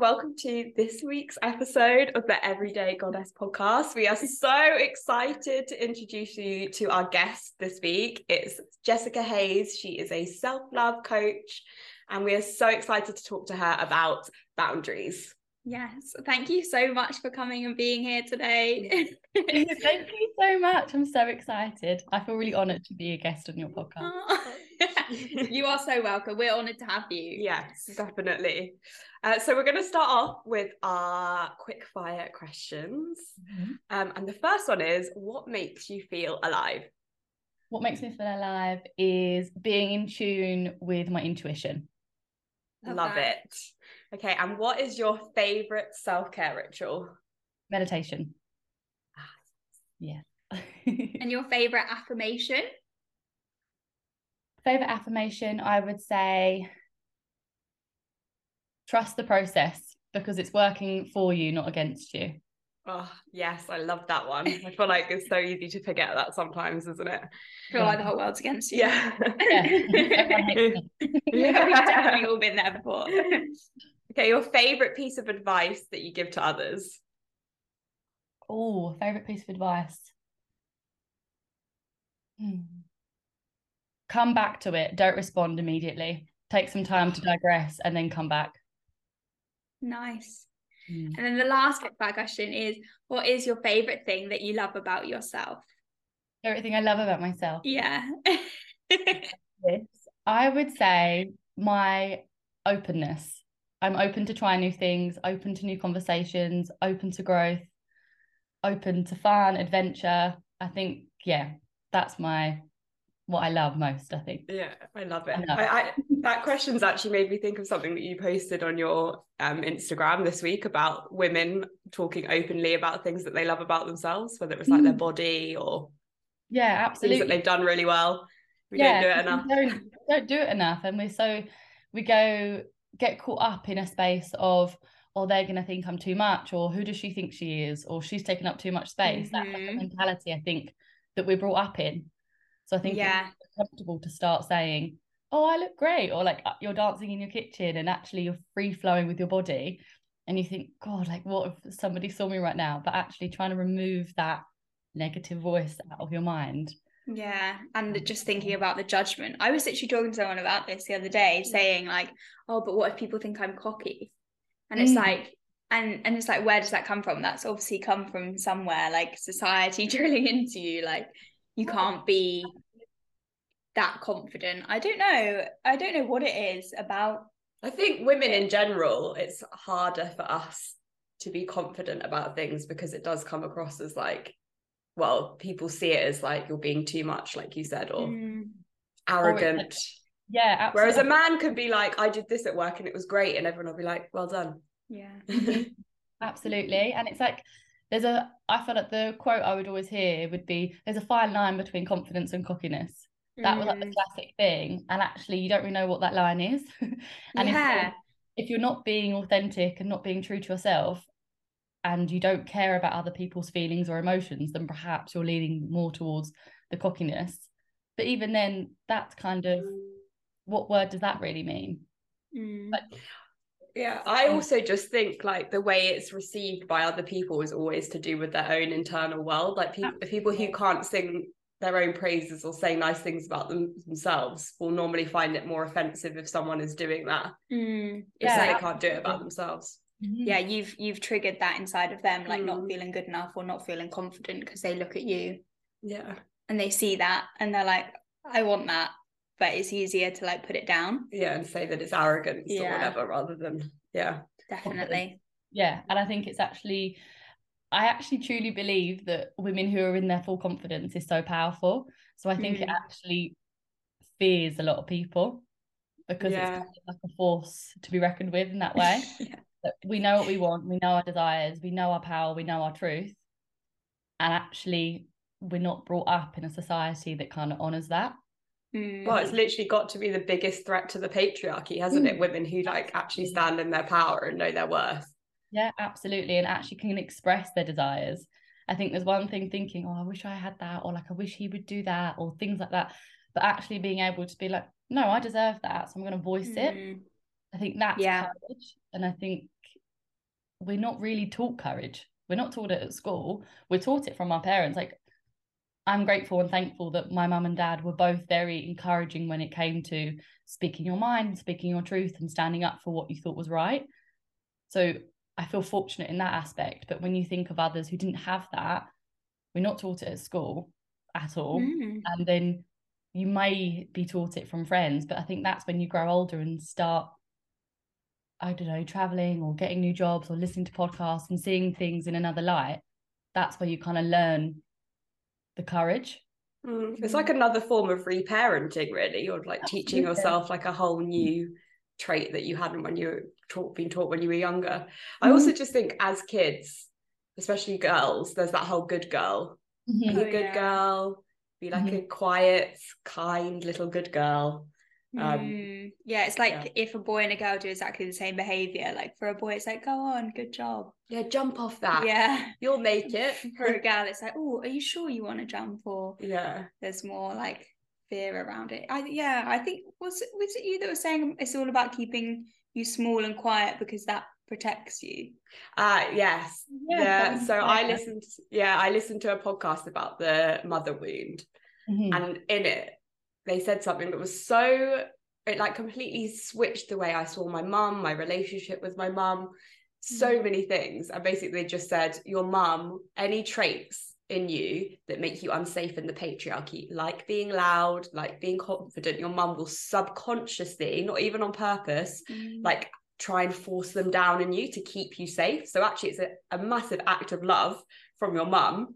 Hello, and welcome to this week's episode of the Everyday Goddess podcast. We are so excited to introduce you to our guest this week. It's Jessica Hayes. She is a self love coach, and we are so excited to talk to her about boundaries. Yes, thank you so much for coming and being here today. thank you so much. I'm so excited. I feel really honoured to be a guest on your podcast. you are so welcome. We're honoured to have you. Yes, definitely. Uh, so we're going to start off with our quick fire questions. Mm-hmm. Um, and the first one is what makes you feel alive? What makes me feel alive is being in tune with my intuition. Love, Love it. Okay, and what is your favorite self care ritual? Meditation. Ah, yeah. and your favorite affirmation? Favorite affirmation, I would say trust the process because it's working for you, not against you. Oh, yes, I love that one. I feel like it's so easy to forget that sometimes, isn't it? I feel like the whole world's against you. Yeah. yeah. yeah. We've definitely all been there before. Okay, your favorite piece of advice that you give to others? Oh, favorite piece of advice. Hmm. Come back to it. Don't respond immediately. Take some time to digress and then come back. Nice. Mm. And then the last back question is what is your favorite thing that you love about yourself? Everything I love about myself. Yeah. I would say my openness. I'm open to try new things, open to new conversations, open to growth, open to fun, adventure. I think, yeah, that's my what I love most, I think. Yeah, I love it. I, I, that question's actually made me think of something that you posted on your um, Instagram this week about women talking openly about things that they love about themselves, whether it was like mm. their body or yeah, absolutely things that they've done really well. We yeah, don't do it enough. Don't, don't do it enough, and we're so we go get caught up in a space of or oh, they're going to think I'm too much, or who does she think she is, or she's taking up too much space. Mm-hmm. That's like a mentality I think that we're brought up in. So I think yeah. it's comfortable to start saying, "Oh, I look great," or like uh, you're dancing in your kitchen and actually you're free flowing with your body, and you think, "God, like what if somebody saw me right now?" But actually trying to remove that negative voice out of your mind. Yeah, and just thinking about the judgment. I was actually talking to someone about this the other day, saying like, "Oh, but what if people think I'm cocky?" And it's mm. like, and and it's like, where does that come from? That's obviously come from somewhere, like society drilling into you, like you can't be that confident. I don't know. I don't know what it is about. I think women in general, it's harder for us to be confident about things because it does come across as like, well, people see it as like you're being too much, like you said, or mm. arrogant. Or yeah. Absolutely. Whereas a man could be like, I did this at work and it was great, and everyone will be like, well done. Yeah. absolutely. And it's like there's a I feel like the quote I would always hear would be there's a fine line between confidence and cockiness. That mm. was like the mm. classic thing. And actually you don't really know what that line is. and yeah. if, if you're not being authentic and not being true to yourself and you don't care about other people's feelings or emotions, then perhaps you're leaning more towards the cockiness. But even then, that's kind of what word does that really mean? Mm. But yeah. I also just think like the way it's received by other people is always to do with their own internal world. Like people people who can't sing their own praises or say nice things about them themselves will normally find it more offensive if someone is doing that. Mm, yeah. they can't do it about themselves. Mm-hmm. yeah you've you've triggered that inside of them like mm. not feeling good enough or not feeling confident because they look at you. Yeah. And they see that and they're like i want that but it's easier to like put it down yeah and say that it's arrogance yeah. or whatever rather than yeah definitely yeah and i think it's actually i actually truly believe that women who are in their full confidence is so powerful so i think mm. it actually fears a lot of people because yeah. it's kind of like a force to be reckoned with in that way yeah. we know what we want we know our desires we know our power we know our truth and actually we're not brought up in a society that kind of honors that Mm. Well, it's literally got to be the biggest threat to the patriarchy, hasn't mm. it? Women who like actually stand in their power and know their worth. Yeah, absolutely. And actually can express their desires. I think there's one thing thinking, oh, I wish I had that, or like, I wish he would do that, or things like that. But actually being able to be like, no, I deserve that. So I'm going to voice mm. it. I think that's Yeah. courage. And I think we're not really taught courage. We're not taught it at school. We're taught it from our parents. Like I'm grateful and thankful that my mum and dad were both very encouraging when it came to speaking your mind, speaking your truth, and standing up for what you thought was right. So I feel fortunate in that aspect. But when you think of others who didn't have that, we're not taught it at school at all. Mm. And then you may be taught it from friends, but I think that's when you grow older and start, I don't know, traveling or getting new jobs or listening to podcasts and seeing things in another light. That's where you kind of learn the courage. Mm, It's mm-hmm. like another form of reparenting, really. You're like teaching yourself like a whole new trait that you hadn't when you were taught, been taught when you were younger. I mm-hmm. also just think as kids, especially girls, there's that whole good girl. Mm-hmm. Be Oh, a good yeah. girl. Be like a quiet, kind little good girl. Um, Mm. yeah, it's like yeah. if a boy and a girl do exactly the same behavior. Like for a boy, it's like, go on, good job. Yeah, jump off that. Yeah. You'll make it. For a girl, it's like, oh, are you sure you want to jump? Or yeah. there's more like fear around it. I yeah, I think was it was it you that was saying it's all about keeping you small and quiet because that protects you. Uh yes. Yeah, Yeah. So like I listened yeah, I listened to a podcast about the mother wound. Mhm. and in it they said something that was so it like completely switched the way I saw my mum, my relationship with my mum, so many things. And basically just said, your mum, any traits in you that make you unsafe in the patriarchy, like being loud, like being confident, your mum will subconsciously, not even on purpose, Mm. like try and force them down in you to keep you safe. So actually it's a, a massive act of love from your mum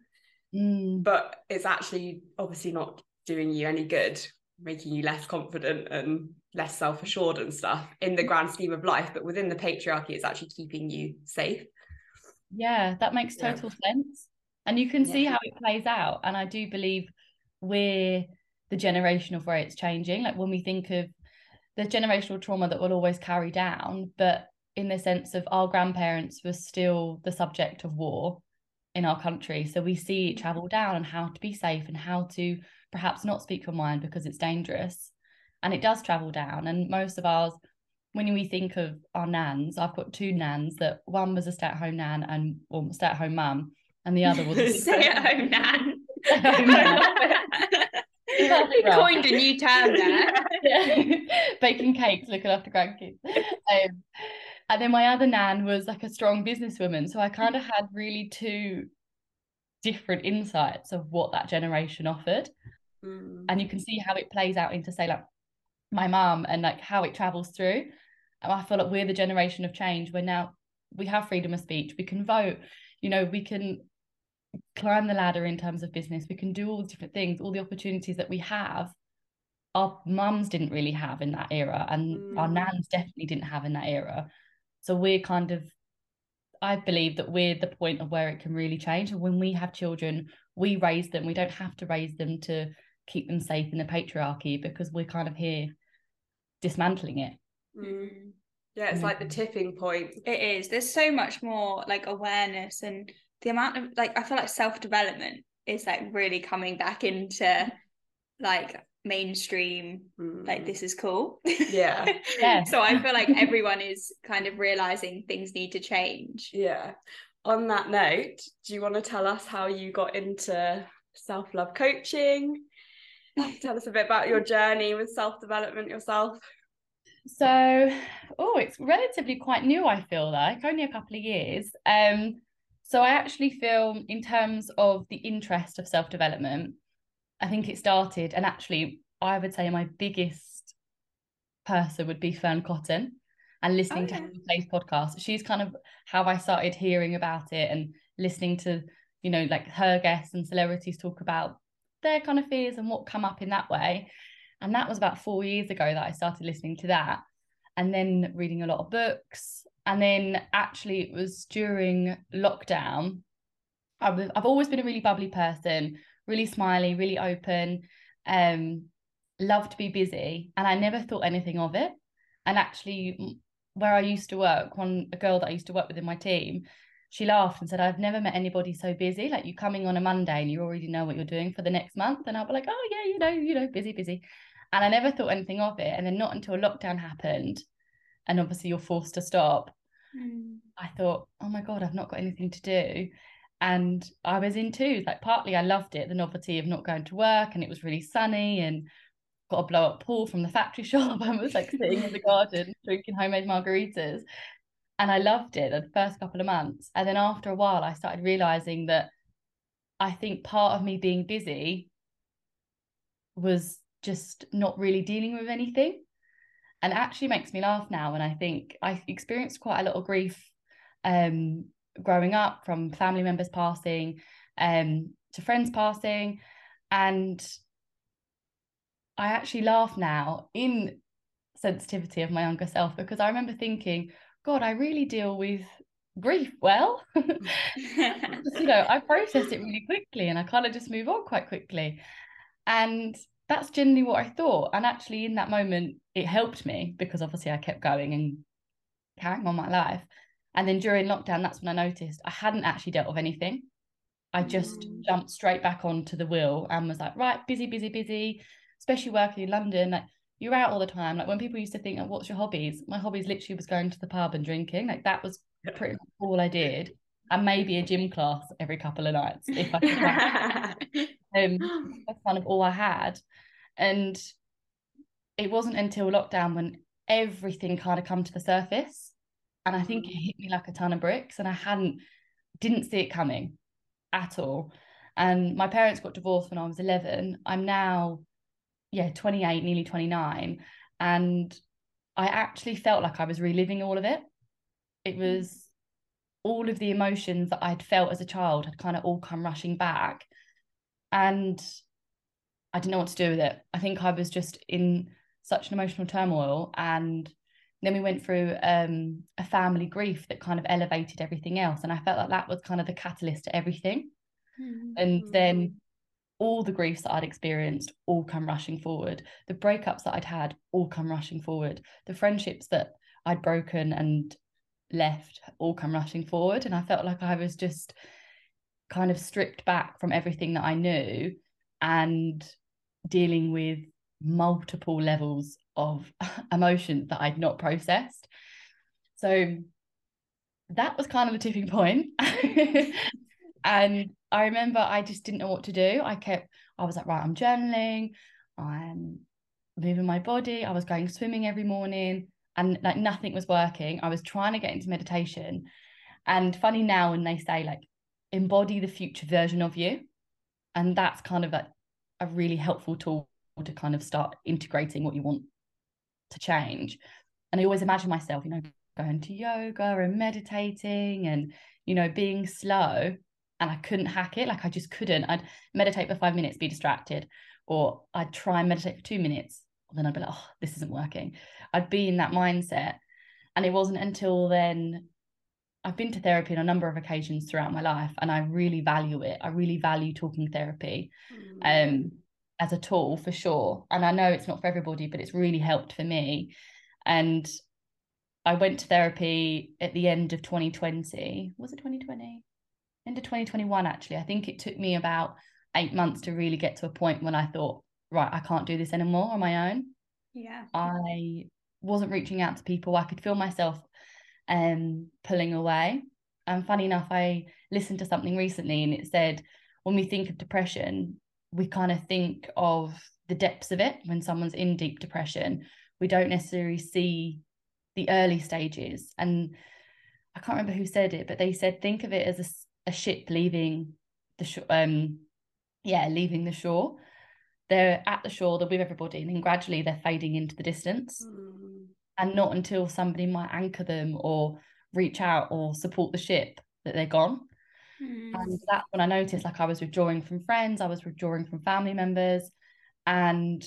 Mm. but it's actually obviously not doing you any good making you less confident and less self-assured and stuff in the grand scheme of life but within the patriarchy it's actually keeping you safe Yeah, that makes Yeah. total sense. And you can see how it plays out. And I do believe we're the generation of where it's changing. Like when we think of the generational trauma that we'll always carry down, but in the sense of our grandparents were still the subject of war in our country. So we see it mm. travel down and how to be safe and how to perhaps not speak your mind because it's dangerous. And it does travel down. And most of ours, when we think of our nans, I've got two nans that one was a stay at home nan and or stay at home mum, and the other was a Stay at home nan. Stay-at-home nan. You coined a new term there. Yeah. baking cakes, looking after grandkids. Um, and then my other nan was like a strong businesswoman. So I kind of had really two different insights of what that generation offered. Mm. And you can see how it plays out into, say, like my mum and like how it travels through. And I feel like we're the generation of change where now we have freedom of speech, we can vote, you know, we can climb the ladder in terms of business, we can do all the different things, all the opportunities that we have our mums didn't really have in that era and our Mm. nans definitely didn't have in that era. So we're kind of i believe that we're the point of where it can really change. And when we have children we raise them. We don't have to raise them to keep them safe in the patriarchy because we're kind of here dismantling it Mm. yeah it's like the Mm. tipping point It is. There's so much more like awareness and the amount of like I feel like self development is like really coming back into like mainstream. Like Mm. this is cool. Yeah. Yeah. so I feel like everyone is kind of realizing things need to change. yeah on that note do you want to tell us how you got into self-love coaching tell us a bit about your journey with self-development yourself So, oh, it's relatively quite new, I feel like, only a couple of years. Um, so I actually feel in terms of the interest of self-development, I think it started, and actually I would say my biggest person would be Fearne Cotton and listening Oh, to yeah. her Place podcast. She's kind of how I started hearing about it and listening to, you know, like her guests and celebrities talk about their kind of fears and what come up in that way. And that was about four years ago that I started listening to that and then reading a lot of books. And then actually, it was during lockdown. I've, I've always been a really bubbly person, really smiley, really open, um, love to be busy. And I never thought anything of it. And actually, where I used to work, one a girl that I used to work with in my team, she laughed and said, I've never met anybody so busy. Like you coming on a Monday and you already know what you're doing for the next month. And I'll be like, oh yeah, you know, you know, busy, busy. And I never thought anything of it. And then not until lockdown happened, and obviously you're forced to stop Mm. I thought, oh my God, I've not got anything to do. And I was in twos. Like partly I loved it, the novelty of not going to work and it was really sunny and got a blow up pool from the factory shop. I was like sitting in the garden drinking homemade margaritas. And I loved it the first couple of months. And then after a while, I started realizing that I think part of me being busy was just not really dealing with anything and actually makes me laugh now and i think i experienced quite a lot of grief um growing up from family members passing um to friends passing and i actually laugh now in sensitivity of my younger self because i remember thinking god i really deal with grief well you know i process it really quickly and i kind of just move on quite quickly and that's generally what I thought. And actually, in that moment, it helped me because obviously I kept going and carrying on my life. And then during lockdown, that's when I noticed I hadn't actually dealt with anything. I just mm. jumped straight back onto the wheel and was like, right, busy, busy, busy, especially working in London. Like, you're out all the time. Like, when people used to think, oh, what's your hobbies? My hobbies literally was going to the pub and drinking. Like, that was pretty much all I did. And maybe a gym class every couple of nights if I could. um, that's kind of all I had. And it wasn't until lockdown when everything kind of come to the surface. And I think it mm. hit me like a ton of bricks. And I hadn't didn't see it coming at all. And my parents got divorced when I was 11. I'm now, yeah, 28, nearly 29. And I actually felt like I was reliving all of it. It mm. was all of the emotions that I'd felt as a child had kind of all come rushing back. And I didn't know what to do with it. I think I was just in such an emotional turmoil. And then we went through um, a family grief that kind of elevated everything else. And I felt like that was kind of the catalyst to everything. Mm-hmm. And then all the griefs that I'd experienced all come rushing forward. The breakups that I'd had all come rushing forward. The friendships that I'd broken and left all come rushing forward. And I felt like I was just kind of stripped back from everything that I knew and dealing with multiple levels of emotion that I'd not processed. So that was kind of the tipping point. and I remember I just didn't know what to do. I kept, I was like, right, I'm journaling, I'm moving my body, I was going swimming every morning, and like nothing was working. I was trying to get into meditation. And funny now when they say, like, embody the future version of you. And that's kind of like a really helpful tool to kind of start integrating what you want to change. And I always imagine myself, you know, going to yoga and meditating and, you know, being slow. And I couldn't hack it. Like I just couldn't. I'd meditate for five minutes, be distracted, or I'd try and meditate for two minutes. Then I'd be like, oh, this isn't working. I'd be in that mindset. And it wasn't until then I've been to therapy on a number of occasions throughout my life, and I really value it. I really value talking therapy mm. um, as a tool for sure. And I know it's not for everybody, but it's really helped for me. And I went to therapy at the end of 2020. Was it 2020? End of 2021, actually. I think it took me about eight months to really get to a point when I thought, right, I can't do this anymore on my own. Yeah. I wasn't reaching out to people. I could feel myself um, pulling away. And funny enough, I listened to something recently and it said when we think of depression, we kind of think of the depths of it when someone's in deep depression. We don't necessarily see the early stages. And I can't remember who said it, but they said think of it as a, a ship leaving the shore. Um, yeah, leaving the shore. They're at the shore, they're with everybody, and then gradually they're fading into the distance. Mm and not until somebody might anchor them or reach out or support the ship that they're gone. Mm. And that's when I noticed like I was withdrawing from friends, I was withdrawing from family members. And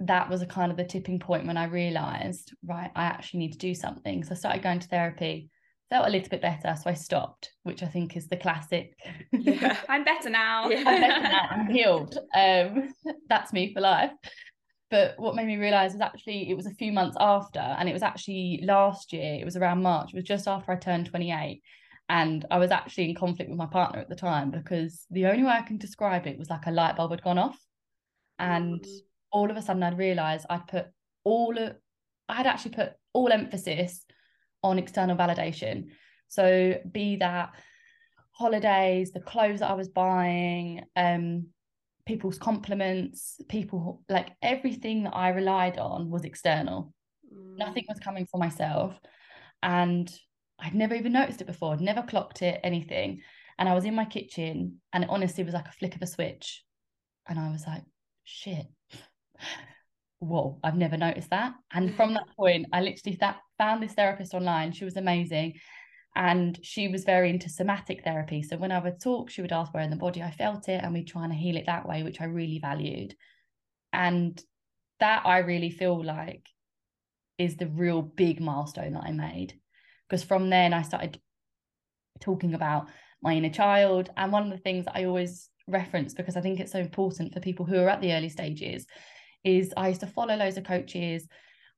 that was a kind of the tipping point when I realized, right, I actually need to do something. So I started going to therapy, felt a little bit better. So I stopped, which I think is the classic. Yeah, I'm better now. Yeah. I'm better now. I'm healed. Um, that's me for life. But what made me realize was actually it was a few months after, and it was actually last year, it was around March, it was just after I turned 28. And I was actually in conflict with my partner at the time because the only way I can describe it was like a light bulb had gone off. And mm. all of a sudden I'd realized I'd put all of I had actually put all emphasis on external validation. So be that holidays, the clothes that I was buying, um, people's compliments, people like everything that I relied on was external. Mm. Nothing was coming from myself. And I'd never even noticed it before, I'd never clocked it, anything. And I was in my kitchen and it honestly was like a flick of a switch. And I was like, shit. Whoa, I've never noticed that. And mm-hmm. from that point, I literally that, found this therapist online. She was amazing. And she was very into somatic therapy. So when I would talk, she would ask where in the body I felt it, and we'd try and heal it that way, which I really valued. And that I really feel like is the real big milestone that I made. Because from then I started talking about my inner child. And one of the things that I always reference because I think it's so important for people who are at the early stages is I used to follow loads of coaches.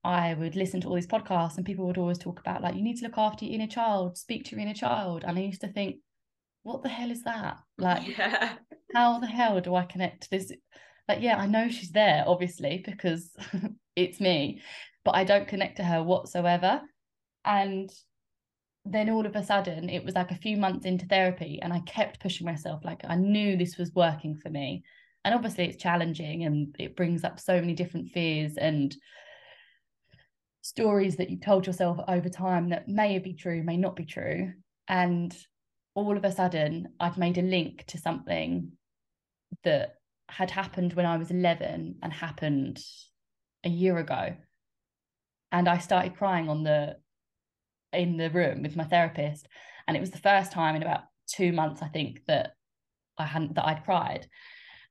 I would listen to all these podcasts and people would always talk about like you need to look after your inner child, speak to your inner child. And I used to think, what the hell is that? Like yeah. how the hell do I connect to this? Like, yeah, I know she's there, obviously, because it's me, but I don't connect to her whatsoever. And then all of a sudden it was like a few months into therapy and I kept pushing myself like I knew this was working for me and obviously it's challenging and it brings up so many different fears and stories that you've told yourself over time that may be true may not be true. And all of a sudden I'd made a link to something that had happened when I was 11 and happened a year ago. And I started crying on the in the room with my therapist. And it was the first time in about two months i think that i hadn't that i'd cried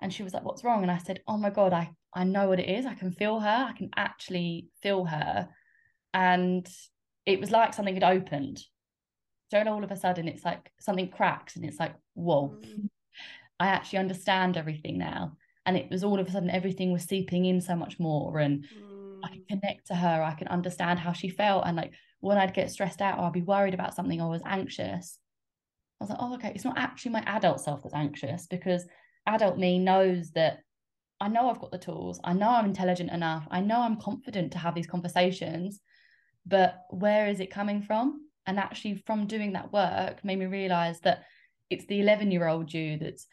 and she was like what's wrong? And i said oh my god i i know what it is. I can feel her. I can actually feel her. And it was like something had opened. Don't all of a sudden it's like something cracks and it's like whoa. Mm. i actually understand everything now. And it was all of a sudden everything was seeping in so much more and mm. i can connect to her. I can understand how she felt. And like when I'd get stressed out or I'd be worried about something or was anxious, I was like, oh, okay, it's not actually my adult self that's anxious because adult me knows that I know I've got the tools. I know I'm intelligent enough. I know I'm confident to have these conversations, but where is it coming from? And actually, from doing that work, made me realize that it's the 11 year old you that's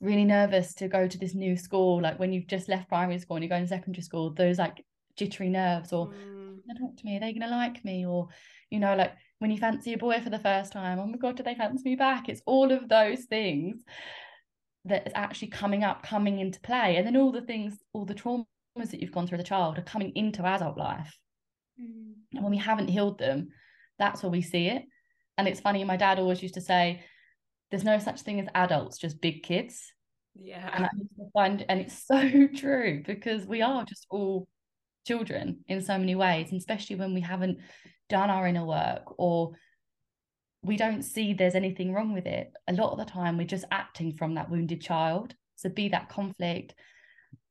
really nervous to go to this new school. Like when you've just left primary school and you go in secondary school, those like jittery nerves or mm going to talk to me? Are they going to like me? Or, you know, like when you fancy a boy for the first time, oh my God, do they fancy me back? It's all of those things that is actually coming up, coming into play. And then all the things, all the traumas that you've gone through as a child are coming into adult life. Mm. And when we haven't healed them, that's where we see it. And it's funny, my dad always used to say, there's no such thing as adults, just big kids. Yeah. And I find and it's so true because we are just all children in so many ways, and especially when we haven't done our inner work or we don't see there's anything wrong with it. A lot of the time, we're just acting from that wounded child. So, be that conflict,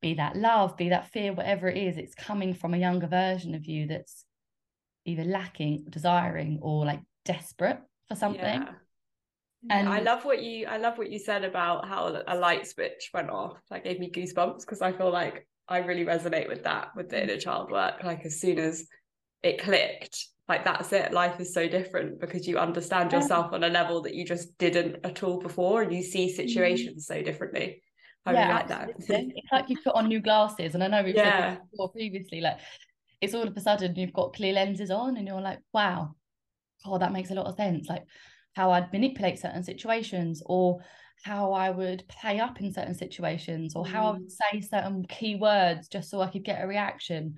be that love, be that fear, whatever it is, it's coming from a younger version of you that's either lacking, desiring, or like desperate for something. Yeah. And I love what you I love what you said about how a light switch went off. That gave me goosebumps because I feel like I really resonate with that with the mm. inner child work. Like as soon as it clicked, like that's it. Life is so different because you understand yourself on a level that you just didn't at all before, and you see mm-hmm. situations so differently. I yeah, really like that. it's like you put on new glasses, and I know we've yeah. said before previously, like it's all of a sudden you've got clear lenses on, and you're like, wow, oh, that makes a lot of sense. Like how I'd manipulate certain situations, or how I would play up in certain situations or how I would mm. say certain key words just so I could get a reaction.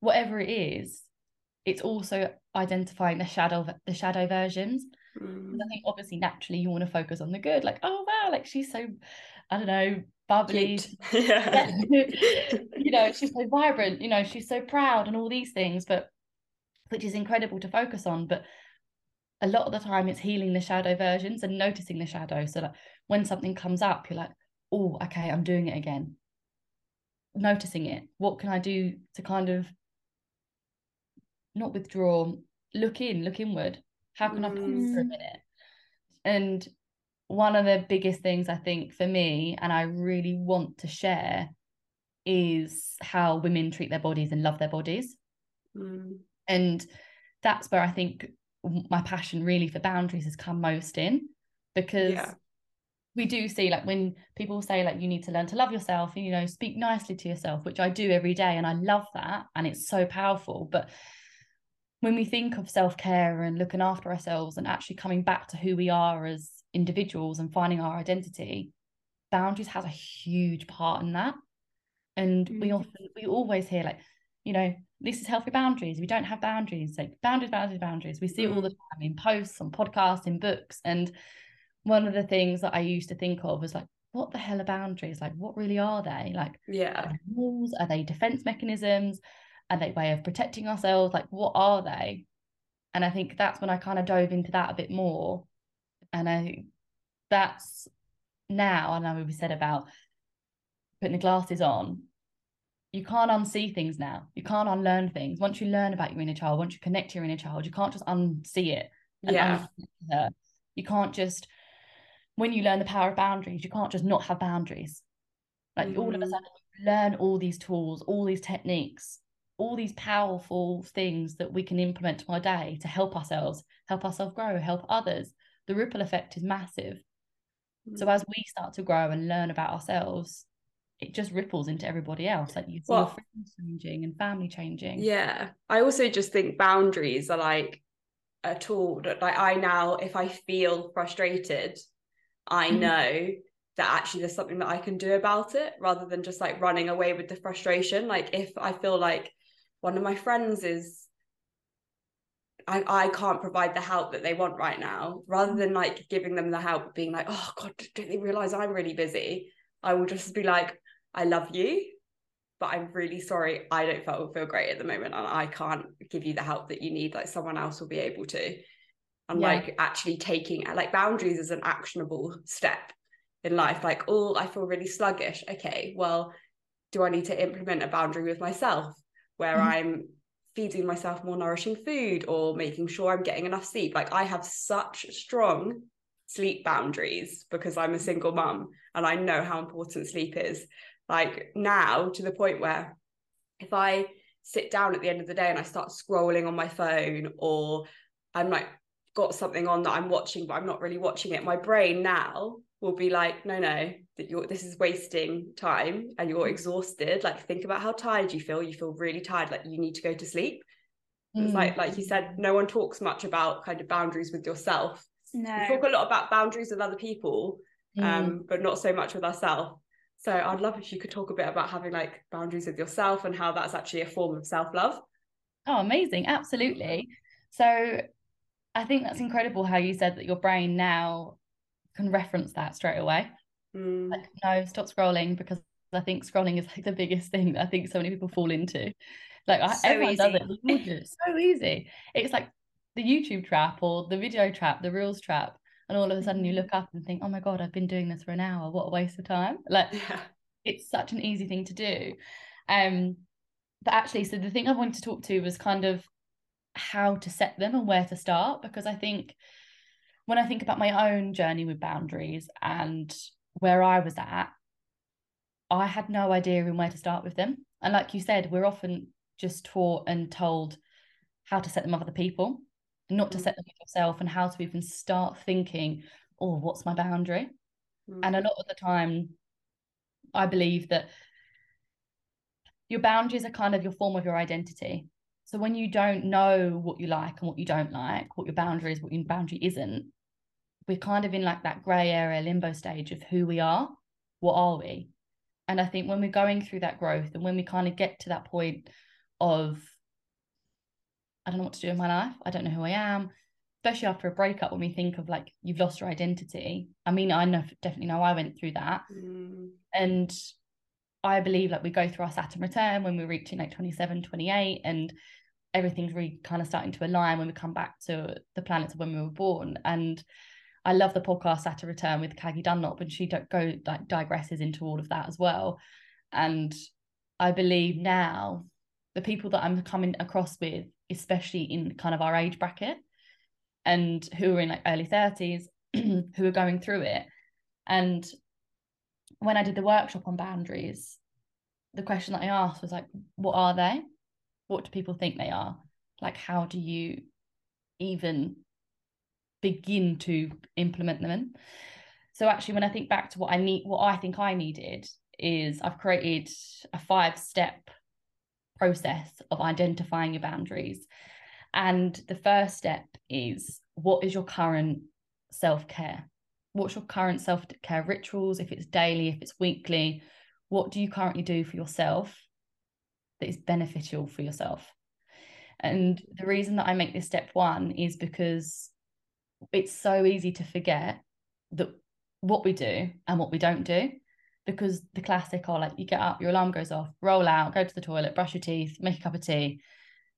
Whatever it is, it's also identifying the shadow the shadow versions. Mm. I think obviously naturally you want to focus on the good, like, oh wow, like she's so, I don't know, bubbly. Yeah. you know, she's so vibrant, you know, she's so proud and all these things, but which is incredible to focus on. But a lot of the time it's healing the shadow versions and noticing the shadow. So that when something comes up, you're like, oh, okay, I'm doing it again. Noticing it. What can I do to kind of not withdraw, look in, look inward? How can mm. I pause for a mm. minute? And one of the biggest things I think for me, and I really want to share, is how women treat their bodies and love their bodies. Mm. And that's where I think my passion really for boundaries has come most in because Yeah. we do see like when people say like you need to learn to love yourself and you know speak nicely to yourself which I do every day and I love that and it's so powerful but when we think of self-care and looking after ourselves and actually coming back to who we are as individuals and finding our identity boundaries has a huge part in that. And we Mm. often we always hear like you know this is healthy boundaries. We don't have boundaries. Like boundaries boundaries boundaries. We see it all the time in posts on podcasts in books. And one of the things that i used to think of was like what the hell are boundaries? Like what really are they? Like are Yeah. they rules? Are they defense mechanisms are they way of protecting ourselves like what are they? And i think that's when i kind of dove into that a bit more. And i that's now i know we said about putting the glasses on you can't unsee things now. You can't unlearn things. Once you learn about your inner child once you connect to your inner child you can't just unsee it Yeah. you can't just when you learn the power of boundaries you can't just not have boundaries. Like all of a Mhm. sudden you learn all these tools all these techniques all these powerful things that we can implement to our day to help ourselves help ourselves grow help others the ripple effect is massive so Mm. as we start to grow and learn about ourselves it just ripples into everybody else like you see Well- friends changing and family changing Yeah. I also just think boundaries are like a tool that like I now if I feel frustrated, I Mhm. know that actually there's something that I can do about it rather than just like running away with the frustration. Like if I feel like one of my friends is I, I can't provide the help that they want right now, rather than like giving them the help, being like, oh God, don't they realize I'm really busy? I will just be like, I love you, but I'm really sorry. I don't feel, feel great at the moment and I can't give you the help that you need. Like someone else will be able to. And Yeah. like actually taking like boundaries is an actionable step in life. Like, oh, I feel really sluggish. Okay, well, do I need to implement a boundary with myself where Mhm. I'm feeding myself more nourishing food or making sure I'm getting enough sleep? Like, I have such strong sleep boundaries because I'm a single mum and I know how important sleep is. Like, now to the point where if I sit down at the end of the day and I start scrolling on my phone or I'm like got something on that I'm watching but I'm not really watching it my brain now will be like no no that you're this is wasting time and you're exhausted like think about how tired you feel you feel really tired like you need to go to sleep it's Mm. like like you said no one talks much about kind of boundaries with yourself we No. talk a lot about boundaries with other people Mm. um but not so much with ourselves so I'd love if you could talk a bit about having like boundaries with yourself and how that's actually a form of self-love Oh, amazing. Absolutely. So I think that's incredible how you said that your brain now can reference that straight away. Mm, Like, no, stop scrolling because I think scrolling is like the biggest thing that I think so many people fall into. Like I, So everyone does easy. it. We all do it. So easy. It's like the YouTube trap or the video trap, the reels trap. And all of a sudden you Mhm. look up and think, oh my God, I've been doing this for an hour. What a waste of time. Like yeah it's such an easy thing to do. Um, but actually, so the thing I wanted to talk to was kind of how to set them and where to start because I think when I think about my own journey with boundaries and where I was at, I had no idea in where to start with them. And like you said, we're often just taught and told how to set them with other people, not to Mm. set them with yourself, and how to even start thinking, oh, what's my boundary? Mm, And a lot of the time, I believe that your boundaries are kind of your form of your identity. So when you don't know what you like and what you don't like, what your boundary is, what your boundary isn't, we're kind of in like that grey area limbo stage of who we are. What are we? And I think when we're going through that growth and when we kind of get to that point of, I don't know what to do in my life, I don't know who I am, especially after a breakup, when we think of like you've lost your identity. I mean, I know definitely know I went through that mm, and I believe like we go through our Saturn return when we're reaching like 27, 28, and everything's really kind of starting to align when we come back to the planets of when we were born. And I love the podcast Saturn Return with Caggie Dunlop, and she don't go like digresses into all of that as well. And I believe now the people that I'm coming across with, especially in kind of our age bracket, and who are in like early 30s, who are going through it. And when I did the workshop on boundaries, the question that I asked was like, what are they? what do people think they are like how do you even begin to implement them in. So actually when i think back to what i need what i think i needed is i've created a five step process of identifying your boundaries. And the first step is what is your current self-care? What's your current self-care rituals? If it's daily if it's weekly what do you currently do for yourself that is beneficial for yourself? And the reason that i make this step one is because it's so easy to forget that what we do and what we don't do because the classic are like you get up your alarm goes off roll out go to the toilet brush your teeth make a cup of tea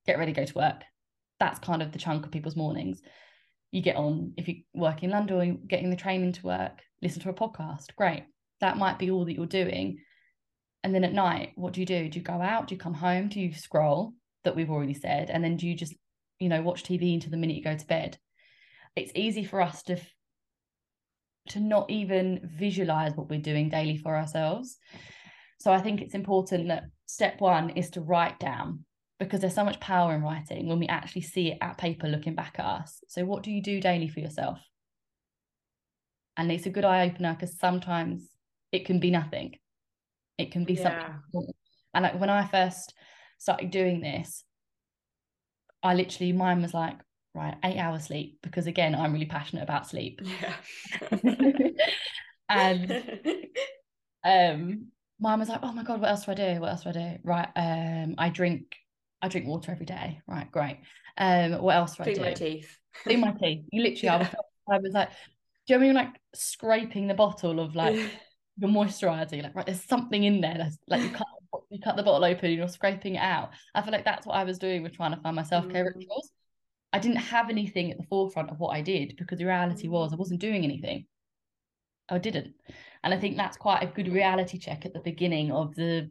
get ready go to work. That's kind of the chunk of people's mornings. You get on if you work in london or you're getting the train into work listen to a podcast great. That might be all that you're doing. And then at night what do you do? Do you go out? Do you come home? Do you scroll that we've already said? And then do you just you know watch tv until the minute you go to bed it's easy for us to to not even visualize what we're doing daily for ourselves. So i think it's important that step one is to write down because there's so much power in writing when we actually see it at paper looking back at us. So what do you do daily for yourself? And it's a good eye opener because sometimes it can be nothing. It can be yeah. something and like when i first started doing this i literally mine was like right eight hours sleep because again i'm really passionate about sleep. Yeah. And um mine was like oh my god what else do i do? What else do i do? Right um i drink i drink water every day. Right great. Um what else do clean i do? my teeth. Clean my teeth. You literally yeah. I, was, I was like do you know I mean? Like scraping the bottle of like the moisturizer. Like right there's something in there that's like you cut you cut the bottle open and you're scraping it out. I feel like that's what i was doing with trying to find my self-care mm. rituals I didn't have anything at the forefront of what I did because the reality mm. was I wasn't doing anything. I didn't. And I think that's quite a good reality check at the beginning of the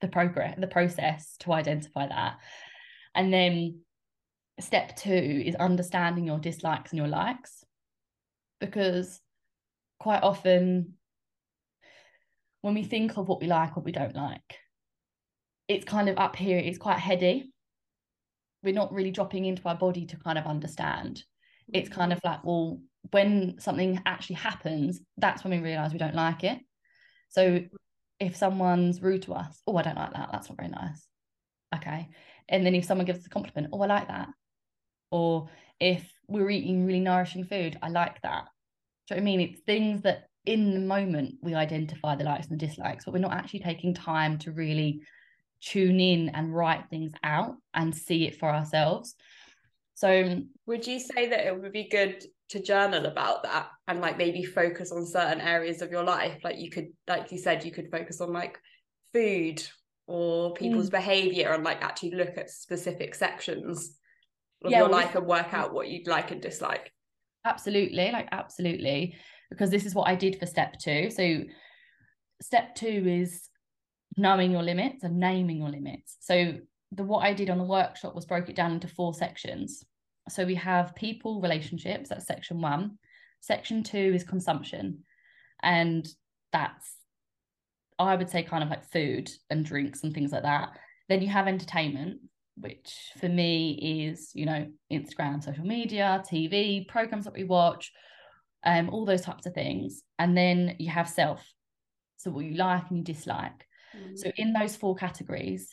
the progress the process to identify that. And then step two is understanding your dislikes and your likes. Because quite often when we think of what we like, what we don't like, it's kind of up here, it's quite heady we're not really dropping into our body to kind of understand. It's kind of mm-hmm. like well when something actually happens that's when we realize we don't like it. So if someone's rude to us oh i don't like that. That's not very nice. Okay. And then if someone gives us a compliment oh i like that. Or if we're eating really nourishing food i like that. Do you know what i mean? It's things that in the moment we identify the likes and the dislikes but we're not actually taking time to really tune in and write things out and see it for ourselves. So, would you say that it would be good to journal about that and like maybe focus on certain areas of your life? Like, you could, like you said, you could focus on like food or people's mm. behavior and like actually look at specific sections of yeah, your well, life and work out what you'd like and dislike. Absolutely, like, absolutely. Because this is what I did for step two. So, step two is knowing your limits and naming your limits. So the what I did on the workshop was broke it down into four sections. So we have people relationships, that's section one. Section two is consumption. And that's I would say kind of like food and drinks and things like that. Then you have entertainment, which for me is, you know, Instagram, social media, TV, programs that we watch, um, all those types of things. And then you have self. So what you like and you dislike. So in those four categories,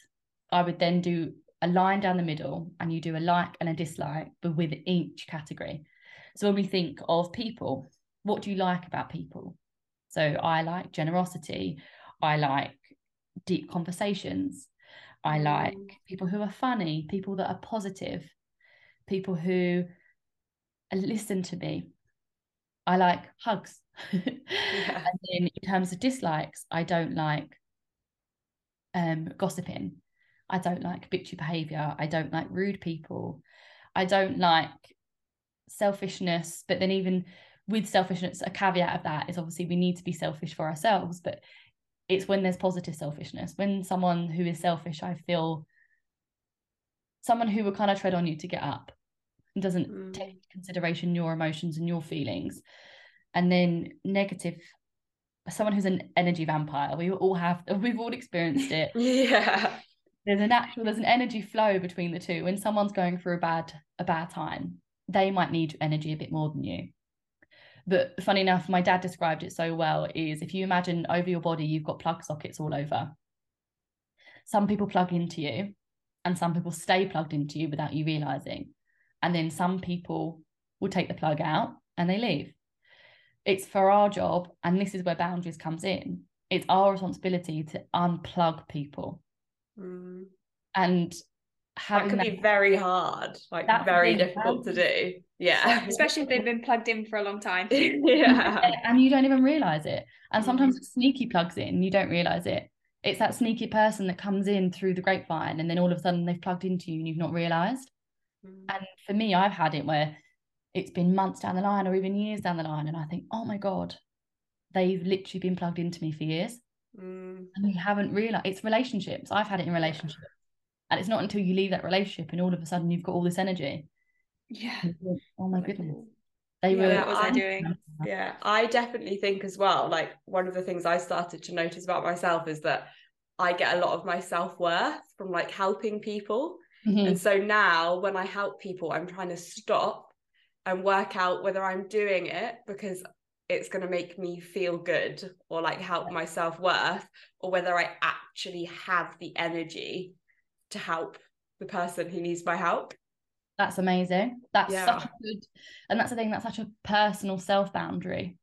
I would then do a line down the middle and you do a like and a dislike, but with each category. So when we think of people, what do you like about people? So I like generosity. I like deep conversations. I mm. like people who are funny, people that are positive, people who listen to me. I like hugs. yeah. and then in terms of dislikes, I don't like um, gossiping. I don't like bitchy behavior. I don't like rude people. I don't like selfishness. But then, even with selfishness, a caveat of that is obviously we need to be selfish for ourselves. But it's when there's positive selfishness. When someone who is selfish, I feel someone who will kind of tread on you to get up and doesn't mm. take consideration your emotions and your feelings. And then negative someone who's an energy vampire. We all have, we've all experienced it. yeah. there's a natural there's an energy flow between the two when someone's going through a bad a bad time they might need energy a bit more than you but funny enough my dad described it so well is if you imagine over your body you've got plug sockets all over some people plug into you and some people stay plugged into you without you realizing and then some people will take the plug out and they leave it's for our job and this is where boundaries comes in it's our responsibility to unplug people Mm. and That could that, be very hard, like very difficult to do. Yeah. Especially if they've been plugged in for a long time. yeah. and you don't even realize it and sometimes Mm. sneaky plugs in you don't realize it it's that sneaky person that comes in through the grapevine and then all of a sudden they've plugged into you and you've not realized Mm. and for me i've had it where it's been months down the line or even years down the line and i think oh my god they've literally been plugged into me for years Mm. and you haven't realized it's relationships i've had it in relationships and it's not until you leave that relationship and all of a sudden you've got all this energy Yeah. Oh my goodness they Yeah, were what was I doing? Yeah, I definitely think as well, like one of the things I started to notice about myself is that I get a lot of my self-worth from like helping people. Mhm. And so now when I help people, I'm trying to stop and work out whether I'm doing it because it's going to make me feel good or like help my self-worth or whether I actually have the energy to help the person who needs my help. That's amazing. That's such a good, and that's the thing. That's such a personal self boundary.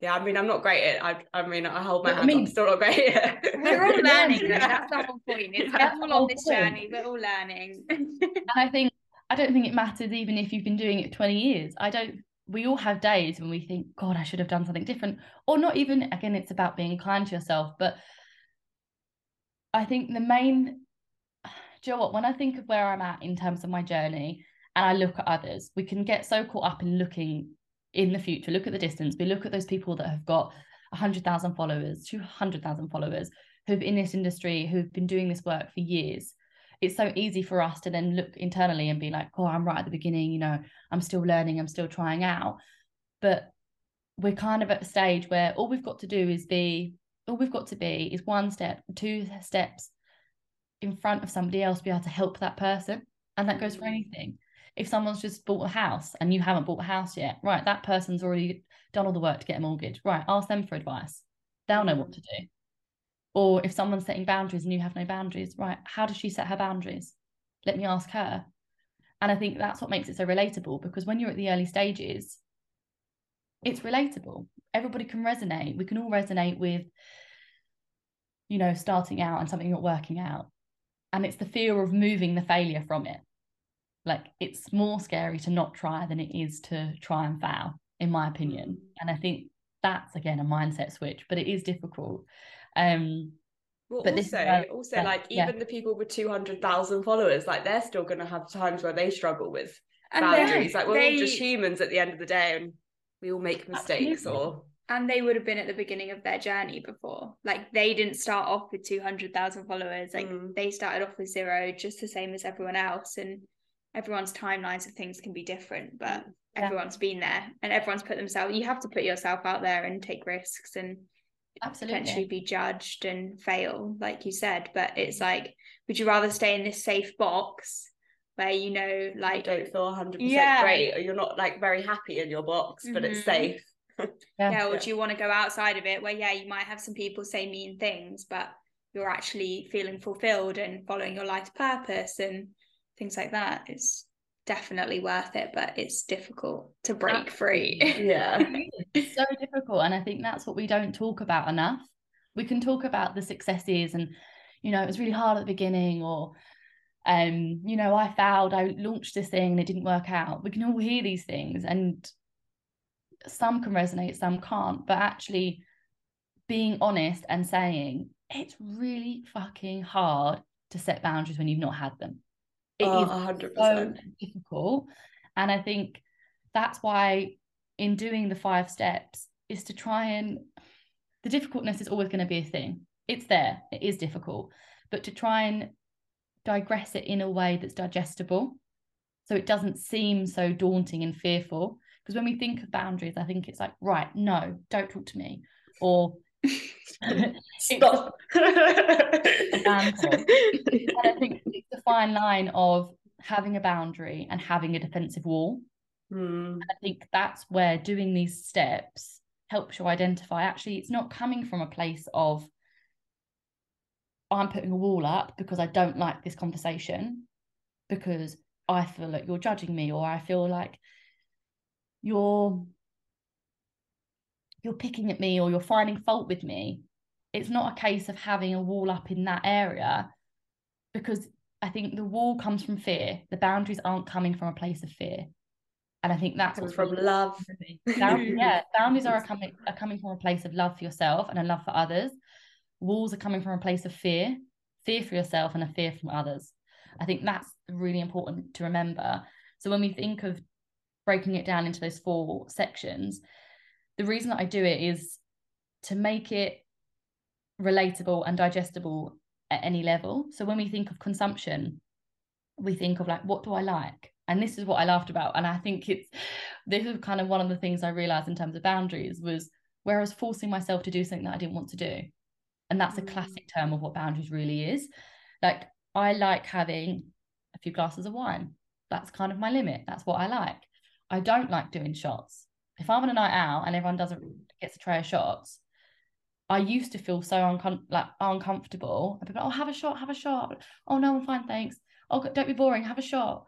Yeah, I mean, I'm not great at. I, I mean, I hold my I hands up, mean- I'm still not great at. We're all learning. though. That's the whole point. It's we're all on this point. journey. We're all learning. And I think I don't think it matters even if you've been doing it 20 years. I don't. We all have days when we think, God, I should have done something different, or not even. Again, it's about being kind to yourself. But I think the main. Do you know what? When I think of where I'm at in terms of my journey, and I look at others, we can get so caught up in looking in the future. Look at the distance. We look at those people that have got hundred thousand followers, two hundred thousand followers, who've in this industry, who've been doing this work for years. It's so easy for us to then look internally and be like, "Oh, I'm right at the beginning. You know, I'm still learning. I'm still trying out." But we're kind of at a stage where all we've got to do is be, all we've got to be is one step, two steps in front of somebody else, be able to help that person, and that goes for Mm. anything. If someone's just bought a house and you haven't bought a house yet, right? That person's already done all the work to get a mortgage, right? Ask them for advice. They'll know what to do. Or if someone's setting boundaries and you have no boundaries, right? How does she set her boundaries? Let me ask her. And I think that's what makes it so relatable because when you're at the early stages, it's relatable. Everybody can resonate. We can all resonate with, you know, starting out and something not working out. And it's the fear of moving the failure from it. Like it's more scary to not try than it is to try and fail, in my opinion. Mm. And I think that's again a mindset switch, but it is difficult. Um, Well, But this is also, also yeah, like yeah. even the people with two hundred thousand followers, like they're still going to have times where they struggle with And boundaries. Like we're they, all just humans at the end of the day, and we all make mistakes. Absolutely. Or and they would have been at the beginning of their journey before. Like they didn't start off with 200,000 followers. Like Mm. they started off with zero, just the same as everyone else. And everyone's timelines of things can be different, but Yeah. everyone's been there and everyone's put themselves, you have to put yourself out there and take risks and potentially absolutely. be judged and fail, like you said. But it's like, would you rather stay in this safe box where you know, you like, don't feel hundred Yeah. percent great, or you're not like very happy in your box, but it's Mhm. safe. Yeah. yeah, or do you want to go outside of it where, yeah, you might have some people say mean things, but you're actually feeling fulfilled and following your life's purpose and things like that? It's definitely worth it, but it's difficult to break free. Yeah. it's so difficult and i think that's what we don't talk about enough. We can talk about the successes and you know it was really hard at the beginning or um you know i failed i launched this thing and it didn't work out. We can all hear these things and some can resonate some can't but actually being honest and saying it's really fucking hard to set boundaries when you've not had them It Oh, is a hundred so percent. difficult. And I think that's why in doing the five steps is to try and the difficultness is always going to be a thing. It's there, it is difficult, but to try and digress it in a way that's digestible so it doesn't seem so daunting and fearful. Because when we think of boundaries, I think it's like, right, no, don't talk to me. Or Stop. and I think it's the fine line of having a boundary and having a defensive wall. Mm. And I think that's where doing these steps helps you identify actually it's not coming from a place of I'm putting a wall up because I don't like this conversation because I feel like you're judging me or I feel like you're you're picking at me or you're finding fault with me. It's not a case of having a wall up in that area because I think the wall comes from fear. The boundaries aren't coming from a place of fear. And I think that's what's from really love. Bound- yeah, boundaries are coming are coming from a place of love for yourself and a love for others. Walls are coming from a place of fear, fear for yourself and a fear from others. I think that's really important to remember. So when we think of breaking it down into those four sections, the reason that I do it is to make it relatable and digestible at any level. So when we think of consumption, we think of like, what do I like? And this is what I laughed about. And I think it's this is kind of one of the things I realized in terms of boundaries was where I was forcing myself to do something that I didn't want to do. And that's a Mm. classic term of what boundaries really is. Like I like having a few glasses of wine. That's kind of my limit. That's what I like. I don't like doing shots. If I'm on a night out and everyone doesn't gets a tray of shots, I used to feel so uncom- like uncomfortable. I'd be like, "Oh, have a shot, have a shot." Oh no, I'm fine, thanks. Oh, don't be boring. Have a shot.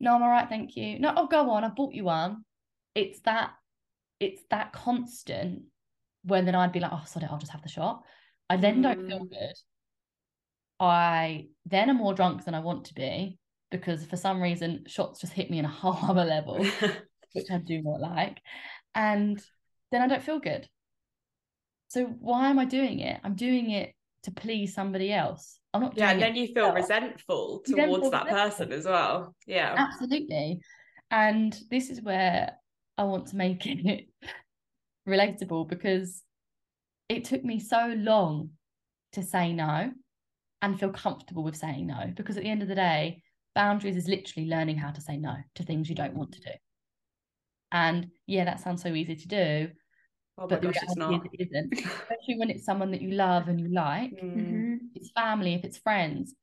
No, I'm all right, thank you. No, oh, go on. I bought you one. It's that, it's that constant. When then I'd be like, "Oh, sorry, I'll just have the shot." I then don't feel Mm. good. I then am more drunk than I want to be because for some reason shots just hit me in a whole other level, which I do not like. And then I don't feel good. So why am I doing it? I'm doing it to please somebody else. I'm not yeah, and then you feel resentful You towards that resentful. person as well. Yeah. Absolutely. And this is where I want to make it relatable because it took me so long to say no and feel comfortable with saying no. Because at the end of the day, boundaries is literally learning how to say no to things you don't want to do. And yeah, that sounds so easy to do, Oh but the gosh, it's not. it isn't. Especially when it's someone that you love and you like Mm. Mhm. if it's family, if it's friends,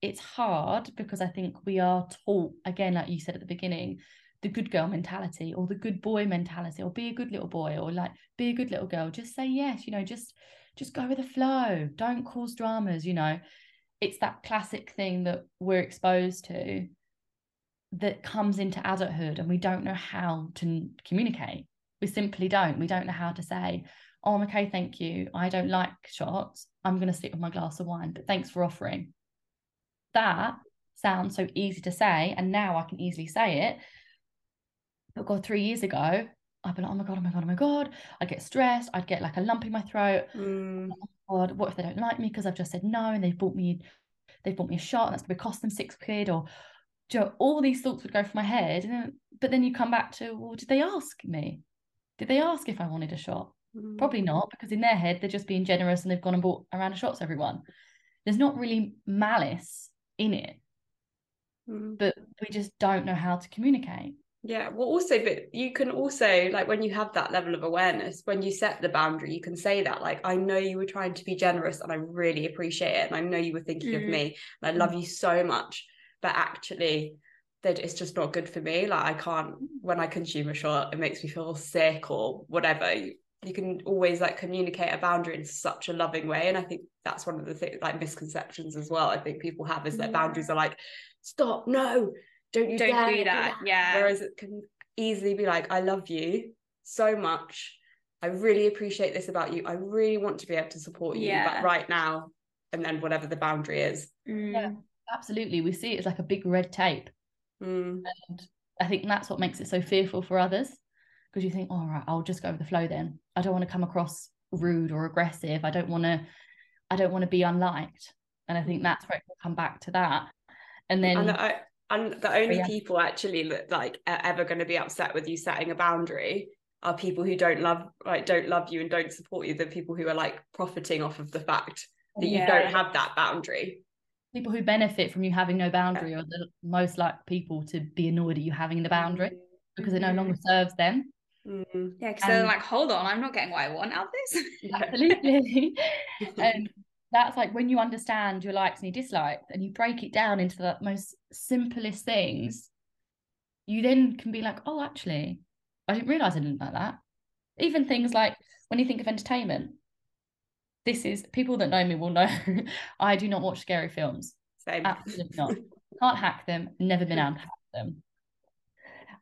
it's hard because I think we are taught, again, like you said at the beginning, the good girl mentality or the good boy mentality, or be a good little boy, or like be a good little girl. Just say yes, you know, just just go with the flow. Don't cause dramas, you know. It's that classic thing that we're exposed to that comes into adulthood and we don't know how to communicate. We simply don't. We don't know how to say, oh, I'm okay, thank you. I don't like shots. I'm going to stick with my glass of wine, but thanks for offering. That sounds so easy to say. And now I can easily say it. But God, three years ago, I'd be like, oh my God, oh my God, oh my God. I'd get stressed. I'd get like a lump in my throat. Mm. God, what if they don't like me because I've just said no and they've bought me they've bought me a shot and that's going to cost them six quid or know, all these thoughts would go through my head and then, but then you come back to well did they ask me did they ask if I wanted a shot Mm. probably not because in their head they're just being generous and they've gone and bought a round of shots everyone there's not really malice in it Mm. but we just don't know how to communicate Yeah, well, also, but you can also, like, when you have that level of awareness, when you set the boundary, you can say that, like, I know you were trying to be generous and I really appreciate it. And I know you were thinking of Mm. me and I love you so much. But actually, that it's just not good for me. Like, I can't, when I consume a shot, it makes me feel sick or whatever. You, you can always, like, communicate a boundary in such a loving way. And I think that's one of the things, like, misconceptions as well. I think people have is that boundaries are like, stop, no, don't you Don't dare do that, yeah. Whereas it can easily be like, I love you so much. I really appreciate this about you. I really want to be able to support you, Yeah. but right now, and then whatever the boundary is. Mm. Yeah. Absolutely we see it as like a big red tape Mm. And I think that's what makes it so fearful for others because you think, all right, I'll just go with the flow then. I don't want to come across rude or aggressive. I don't want to, I don't want to be unliked. And I think that's where it can come back to that. And then, and the, I- and the only yeah. people actually that like are ever going to be upset with you setting a boundary are people who don't love like don't love you and don't support you. The people who are like profiting off of the fact that you don't have that boundary. People who benefit from you having no boundary are the most like people to be annoyed at you having the boundary because it no longer serves them. Mm. Yeah, because they're like, hold on, I'm not getting what I want out of this. Absolutely. and that's like when you understand your likes and your dislikes and you break it down into the most simplest things, you then can be like, oh, actually, I didn't realize I didn't like that. Even things like when you think of entertainment, this is people that know me will know I do not watch scary films. Same. Absolutely not. Can't hack them, never been able to hack them.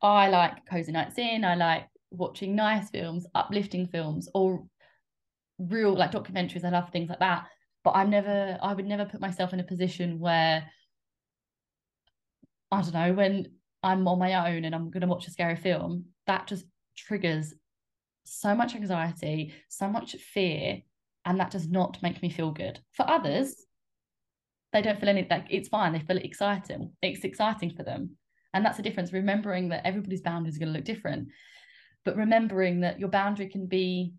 I like cozy nights in, I like watching nice films, uplifting films, or real like documentaries. I love things like that. But I'm never, I would never put myself in a position where I don't know, when I'm on my own and I'm going to watch a scary film, that just triggers so much anxiety, so much fear, and that does not make me feel good. For others, they don't feel any like it's fine. They feel it exciting. It's exciting for them, and that's the difference. Remembering that everybody's boundaries are going to look different, but remembering that your boundary can be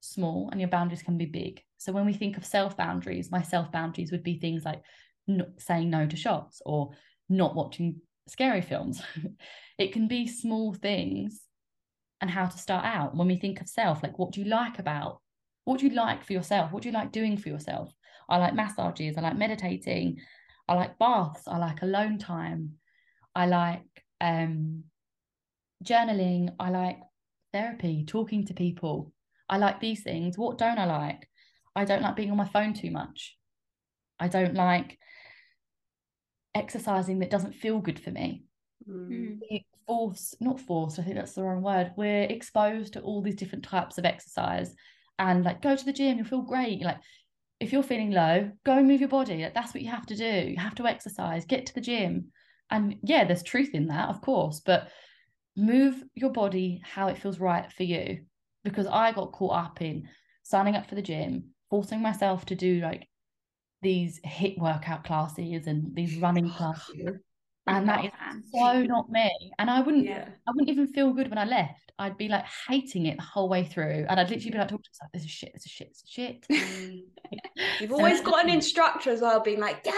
small and your boundaries can be big. So when we think of self boundaries, my self boundaries would be things like not saying no to shots or not watching scary films. it can be small things and how to start out. When we think of self, like what do you like about? What do you like for yourself? What do you like doing for yourself? I like massages, I like meditating, I like baths, I like alone time, I like um journaling, I like therapy, talking to people. I like these things. What don't I like? I don't like being on my phone too much. I don't like exercising that doesn't feel good for me. Mm. Force, not forced, I think that's the wrong word. We're exposed to all these different types of exercise and like go to the gym, you'll feel great. Like if you're feeling low, go and move your body. Like, that's what you have to do. You have to exercise, get to the gym. And yeah, there's truth in that, of course, but move your body how it feels right for you. Because I got caught up in signing up for the gym, forcing myself to do like these HIIT workout classes and these running oh, classes. And that is so not me. And I wouldn't Yeah. I wouldn't even feel good when I left. I'd be like hating it the whole way through. And I'd literally be like talking to myself, this is shit, this is shit, this is shit. Mm. You've always got an instructor as well, being like, go, go.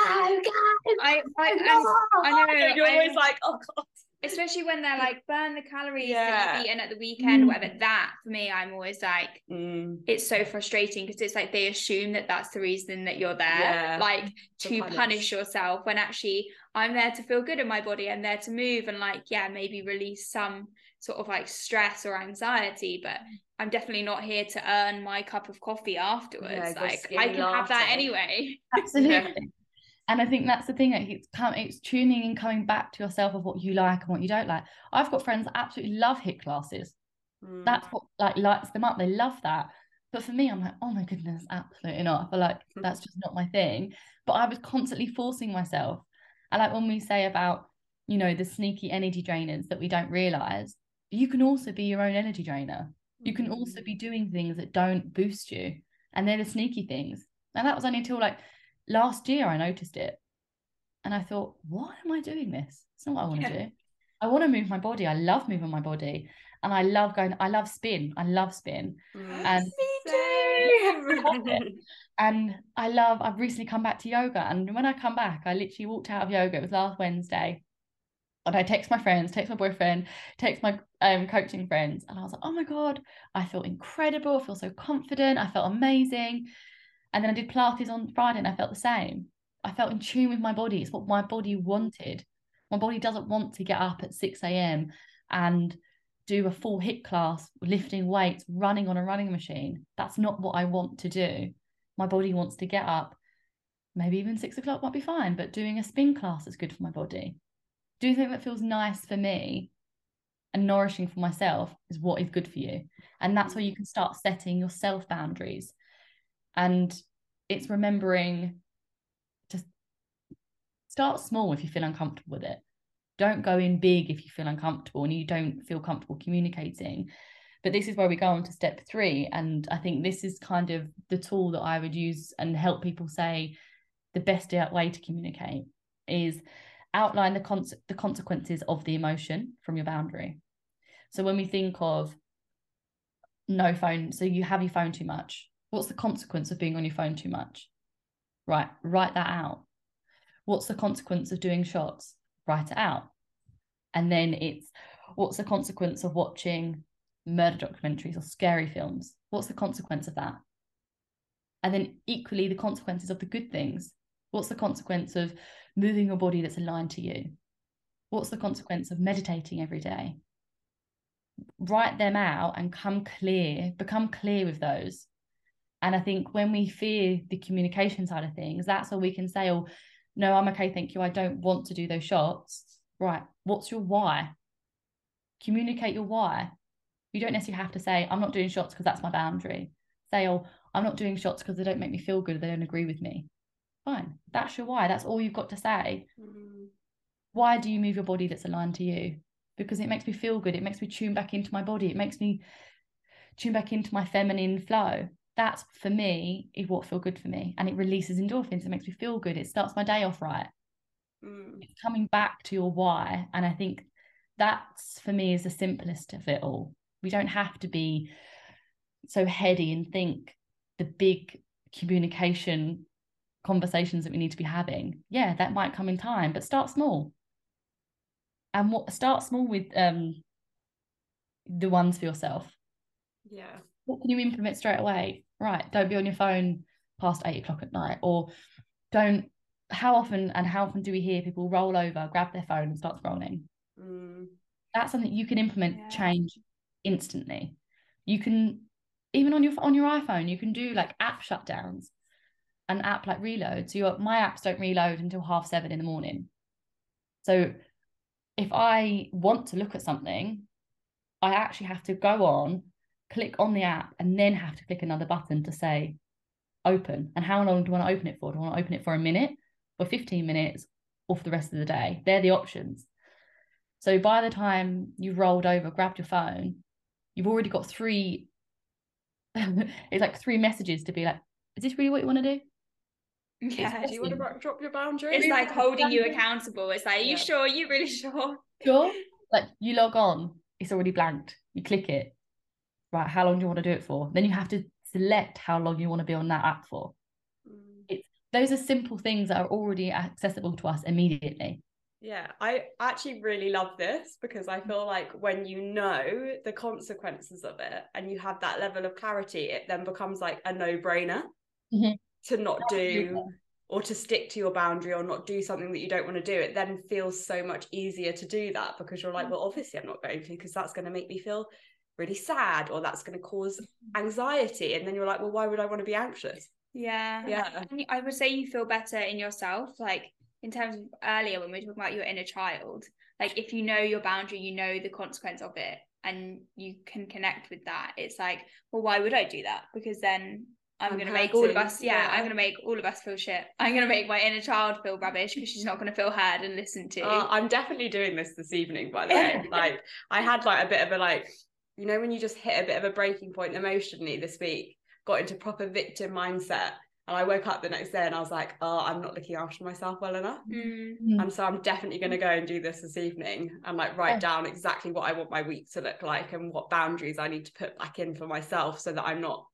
I, I, no. I know, And you're I always like, oh god. especially when they're like burn the calories Yeah. that you've eaten at the weekend, Mm. whatever. That for me, I'm always like, Mm. it's so frustrating because it's like they assume that that's the reason that you're there, Yeah. like To to punish. punish. yourself. When actually, I'm there to feel good in my body. I'm there to move and like, yeah, maybe release some sort of like stress or anxiety, but I'm definitely not here to earn my cup of coffee afterwards. Yeah, like I can have that anyway. Absolutely. And I think that's the thing. Like it's come, it's tuning and coming back to yourself of what you like and what you don't like. I've got friends that absolutely love HIIT classes. Mm. That's what like lights them up. They love that. But for me, I'm like, oh my goodness, absolutely not. I feel like that's just not my thing. But I was constantly forcing myself. I like when we say about, you know, the sneaky energy drainers that we don't realize, you can also be your own energy drainer. You can also mm-hmm. be doing things that don't boost you. And they're the sneaky things. And that was only until like last year I noticed it. And I thought, why am I doing this? It's not what I want to Yeah. do. I want to move my body. I love moving my body. And I love going, I love spin. I love spin. And And I love, I've recently come back to yoga. And when I come back, I literally walked out of yoga. It was last Wednesday. And I text my friends, text my boyfriend, text my um, coaching friends. And I was like, oh my God, I feel incredible. I feel so confident. I felt amazing. And then I did Pilates on Friday and I felt the same. I felt in tune with my body. It's what my body wanted. My body doesn't want to get up at 6 a.m. and do a full HIIT class, lifting weights, running on a running machine. That's not what I want to do. My body wants to get up. Maybe even six o'clock might be fine, but doing a spin class is good for my body. Doing something that feels nice for me and nourishing for myself is what is good for you. And that's where you can start setting your self boundaries. And it's remembering to start small if you feel uncomfortable with it. Don't go in big if you feel uncomfortable and you don't feel comfortable communicating. But this is where we go on to step three. And I think this is kind of the tool that I would use and help people say the best way to communicate is outline the, con- the consequences of the emotion from your boundary. So when we think of no phone, so you have your phone too much, what's the consequence of being on your phone too much? Right, write that out. What's the consequence of doing shots? Write it out. And then it's what's the consequence of watching murder documentaries or scary films? What's the consequence of that? And then equally the consequences of the good things. What's the consequence of moving your body that's aligned to you? What's the consequence of meditating every day? Write them out and come clear, become clear with those. And I think when we fear the communication side of things, that's where we can say, oh, no, I'm okay, thank you. I don't want to do those shots. Right. What's your why? Communicate your why. You don't necessarily have to say, I'm not doing shots because that's my boundary. Say, oh, I'm not doing shots because they don't make me feel good. They don't agree with me. Fine. That's your why. That's all you've got to say. Mm-hmm. Why do you move your body that's aligned to you? Because it makes me feel good. It makes me tune back into my body. It makes me tune back into my feminine flow. That's for me is what feel good for me. And it releases endorphins. It makes me feel good. It starts my day off right. Mm. It's coming back to your why. And I think that's for me is the simplest of it all. We don't have to be so heady and think the big communication conversations that we need to be having. Yeah, that might come in time, but start small. And what start small with um the ones for yourself. Yeah. What can you implement straight away? Right. Don't be on your phone past eight o'clock at night. Or don't how often and how often do we hear people roll over, grab their phone and start scrolling? Mm. That's something you can implement yeah. change instantly. You can even on your on your iPhone, you can do like app shutdowns, an app like reload. So your my apps don't reload until half seven in the morning. So if I want to look at something, I actually have to go on, click on the app, and then have to click another button to say open. And how long do I want to open it for? Do I want to open it for a minute or 15 minutes or for the rest of the day? They're the options. So by the time you've rolled over, grabbed your phone, you've already got three it's like three messages to be like, is this really what you want to do? Yeah. Do you want to drop your boundary? It's like holding you accountable. It's like, are you yeah. sure? Are you really sure? Sure. Like you log on, it's already blanked. You click it. Right. How long do you want to do it for? Then you have to select how long you want to be on that app for. Those are simple things that are already accessible to us immediately. Yeah, I actually really love this because I feel like when you know the consequences of it and you have that level of clarity, it then becomes like a no brainer mm-hmm. to not do or to stick to your boundary or not do something that you don't want to do. It then feels so much easier to do that because you're like, mm. well, obviously I'm not going to because that's going to make me feel really sad or that's going to cause mm-hmm. anxiety. And then you're like, well, why would I want to be anxious? Yeah. Yeah. I would say you feel better in yourself. Like, in terms of earlier when we were talking about your inner child, like if you know your boundary, you know the consequence of it and you can connect with that, it's like, well, why would I do that? Because then I'm, I'm gonna make all of us, yeah, yeah, I'm gonna make all of us feel shit. I'm gonna make my inner child feel rubbish because she's not gonna feel heard and listened to. Uh, I'm definitely doing this this evening, by the way. like I had like a bit of a like, you know, when you just hit a bit of a breaking point emotionally this week, got into proper victim mindset and I woke up the next day and I was like, oh, I'm not looking after myself well enough. Mm-hmm. And so I'm definitely going to go and do this this evening and like write down exactly what I want my week to look like and what boundaries I need to put back in for myself so that I'm not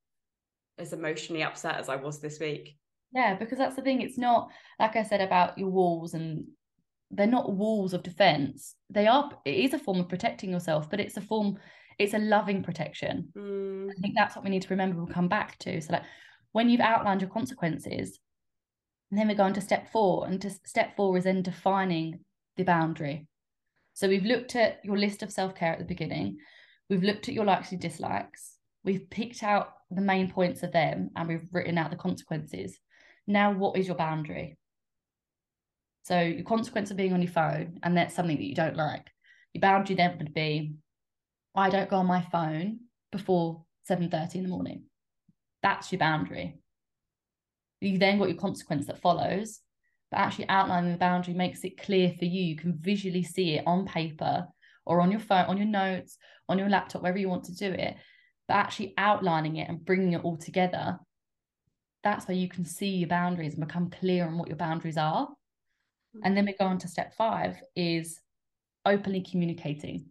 as emotionally upset as I was this week. Yeah, because that's the thing. It's not, like I said about your walls and they're not walls of defense. They are, it is a form of protecting yourself, but it's a form, it's a loving protection. Mm. I think that's what we need to remember. We'll come back to. So, like, when you've outlined your consequences, and then we go on to step four. And to step four is then defining the boundary. So we've looked at your list of self care at the beginning. We've looked at your likes and dislikes. We've picked out the main points of them and we've written out the consequences. Now, what is your boundary? So, your consequence of being on your phone, and that's something that you don't like. Your boundary then would be I don't go on my phone before 7:30 in the morning. That's your boundary. You then got your consequence that follows, but actually outlining the boundary makes it clear for you. You can visually see it on paper or on your phone, on your notes, on your laptop, wherever you want to do it. But actually outlining it and bringing it all together, that's where you can see your boundaries and become clear on what your boundaries are. And then we go on to step five is openly communicating.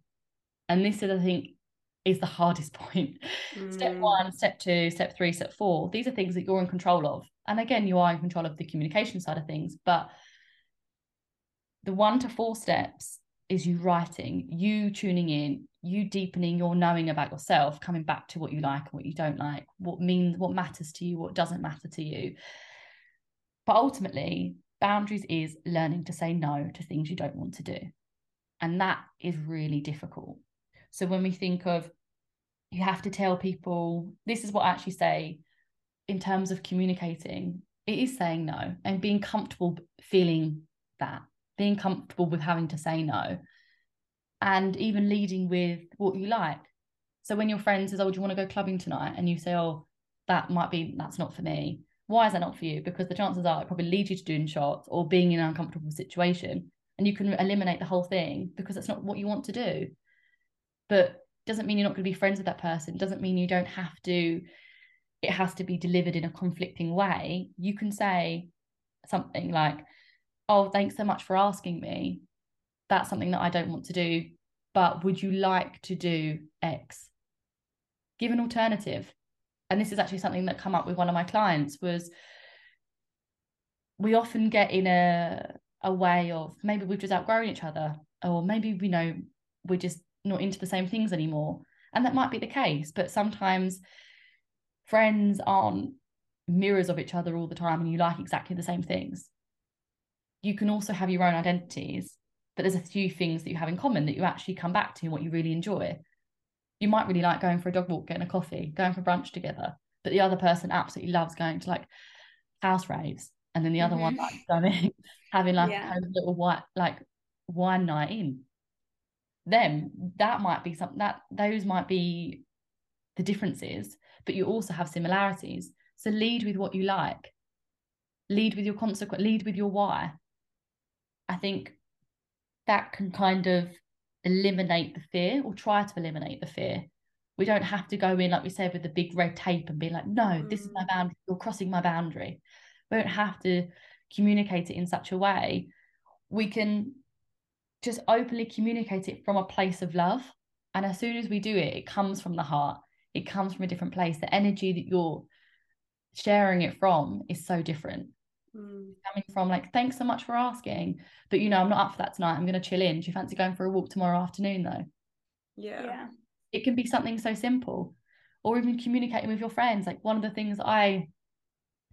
And this is, I think, is the hardest point. Mm. Step one, step two, step three, step four. These are things that you're in control of. And again, you are in control of the communication side of things. But the one to four steps is you writing, you tuning in, you deepening your knowing about yourself, coming back to what you like and what you don't like, what means, what matters to you, what doesn't matter to you. But ultimately, boundaries is learning to say no to things you don't want to do. And that is really difficult. So when we think of you have to tell people, this is what I actually say in terms of communicating, it is saying no and being comfortable feeling that, being comfortable with having to say no, and even leading with what you like. So when your friend says, Oh, do you want to go clubbing tonight? And you say, Oh, that might be, that's not for me. Why is that not for you? Because the chances are it probably leads you to doing shots or being in an uncomfortable situation. And you can eliminate the whole thing because that's not what you want to do. But doesn't mean you're not going to be friends with that person. Doesn't mean you don't have to, it has to be delivered in a conflicting way. You can say something like, Oh, thanks so much for asking me. That's something that I don't want to do. But would you like to do X? Give an alternative and this is actually something that come up with one of my clients was we often get in a a way of maybe we've just outgrown each other or maybe we know we're just not into the same things anymore and that might be the case but sometimes friends aren't mirrors of each other all the time and you like exactly the same things you can also have your own identities but there's a few things that you have in common that you actually come back to and what you really enjoy you might really like going for a dog walk, getting a coffee, going for brunch together, but the other person absolutely loves going to like house raves, and then the other mm-hmm. one like going having like yeah. a little white like wine night in. Them that might be something that those might be the differences, but you also have similarities. So lead with what you like, lead with your consequence, lead with your why. I think that can kind of eliminate the fear or try to eliminate the fear. We don't have to go in, like we said, with the big red tape and be like, no, mm. this is my mm. boundary, you're crossing my boundary. We don't have to communicate it in such a way. We can just openly communicate it from a place of love. And as soon as we do it, it comes from the heart, it comes from a different place. The energy that you're sharing it from is so different. Mm. coming from like thanks so much for asking but you know i'm not up for that tonight. I'm going to chill in. Do you fancy going for a walk tomorrow afternoon though? Yeah. Yeah. It can be something so simple. Or even communicating with your friends. Like one of the things i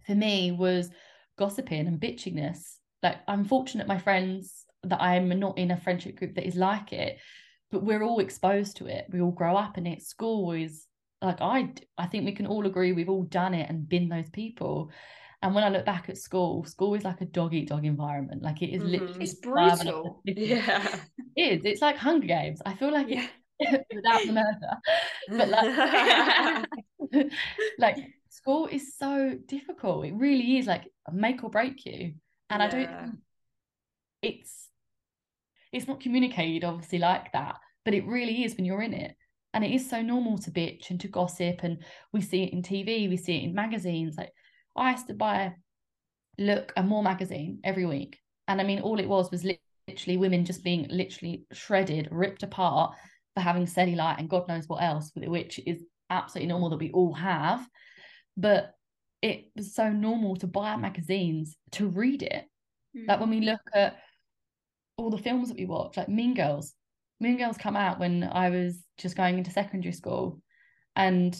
for me was gossiping and bitchingness like i'm fortunate my friends that i'm not in a friendship group that is like it but we're all exposed to it we all grow up in it school is like i i think we can all agree we've all done it and been those people and when I look back at school, school is like a dog eat dog environment. Like it is mm-hmm. literally it's brutal. Yeah. It is. It's like Hunger Games. I feel like yeah. without the murder. But like like school is so difficult. It really is like make or break you. And yeah. I don't it's it's not communicated obviously like that, but it really is when you're in it. And it is so normal to bitch and to gossip and we see it in TV, we see it in magazines like I used to buy Look and More magazine every week. And I mean, all it was was literally women just being literally shredded, ripped apart for having cellulite and God knows what else, which is absolutely normal that we all have. But it was so normal to buy magazines to read it. Mm. Like when we look at all the films that we watch, like Mean Girls. Mean Girls come out when I was just going into secondary school. And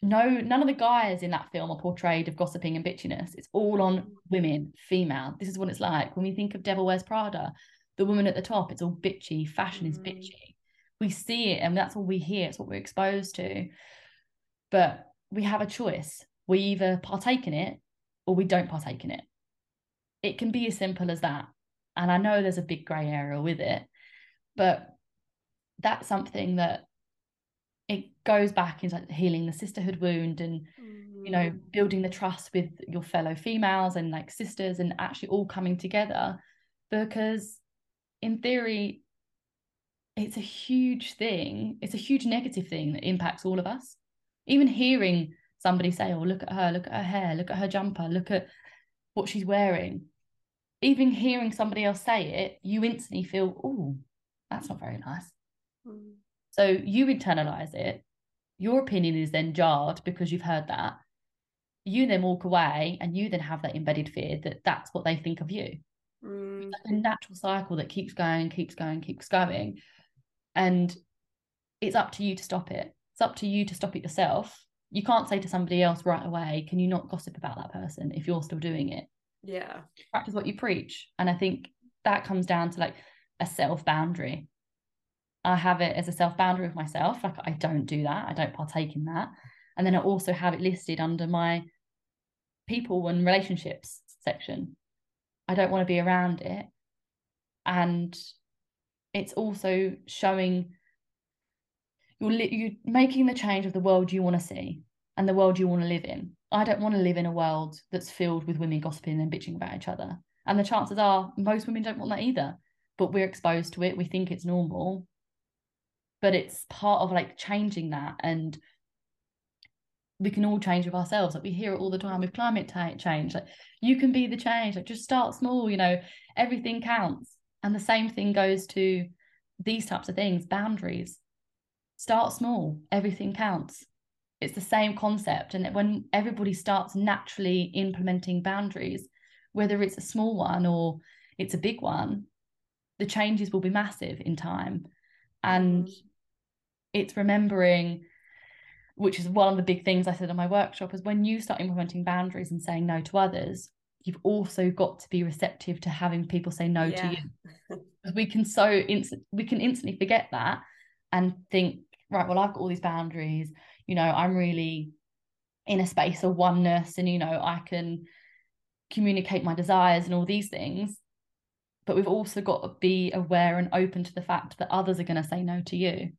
no none of the guys in that film are portrayed of gossiping and bitchiness. It's all on women female. This is what it's like. When we think of devil wears prada the woman at the top it's all bitchy. Fashion mm. is bitchy. We see it and that's all we hear. It's what we're exposed to. But we have a choice. We either partake in it or we don't partake in it. It can be as simple as that and i know there's a big gray area with it but that's something that it goes back into healing the sisterhood wound and mm. you know mm. building the trust with your fellow females and like sisters and actually all coming together because in theory it's a huge thing it's a huge negative thing that impacts all of us even hearing somebody say oh look at her look at her hair look at her jumper look at what she's wearing even hearing somebody else say it you instantly feel oh that's not very nice mm. So you internalize it. Your opinion is then jarred because you've heard that. You then walk away and you then have that embedded fear that that's what they think of you. Mm. Like a natural cycle that keeps going, keeps going, keeps going. And it's up to you to stop it. It's up to you to stop it yourself. You can't say to somebody else right away, can you not gossip about that person if you're still doing it? Yeah. Practice what you preach. And I think that comes down to like a self boundary. I have it as a self boundary with myself. Like I don't do that. I don't partake in that. And then I also have it listed under my people and relationships section. I don't want to be around it. And it's also showing you're, li- you're making the change of the world you want to see and the world you want to live in. I don't want to live in a world that's filled with women gossiping and bitching about each other. And the chances are most women don't want that either. But we're exposed to it. We think it's normal. But it's part of like changing that. And we can all change with ourselves. Like we hear it all the time with climate t- change. Like you can be the change. Like just start small, you know, everything counts. And the same thing goes to these types of things, boundaries. Start small, everything counts. It's the same concept. And when everybody starts naturally implementing boundaries, whether it's a small one or it's a big one, the changes will be massive in time. And it's remembering, which is one of the big things I said in my workshop, is when you start implementing boundaries and saying no to others, you've also got to be receptive to having people say no to you. Because we can so instant we can instantly forget that and think, right, well, I've got all these boundaries, you know, I'm really in a space of oneness and you know, I can communicate my desires and all these things. But we've also got to be aware and open to the fact that others are going to say no to you.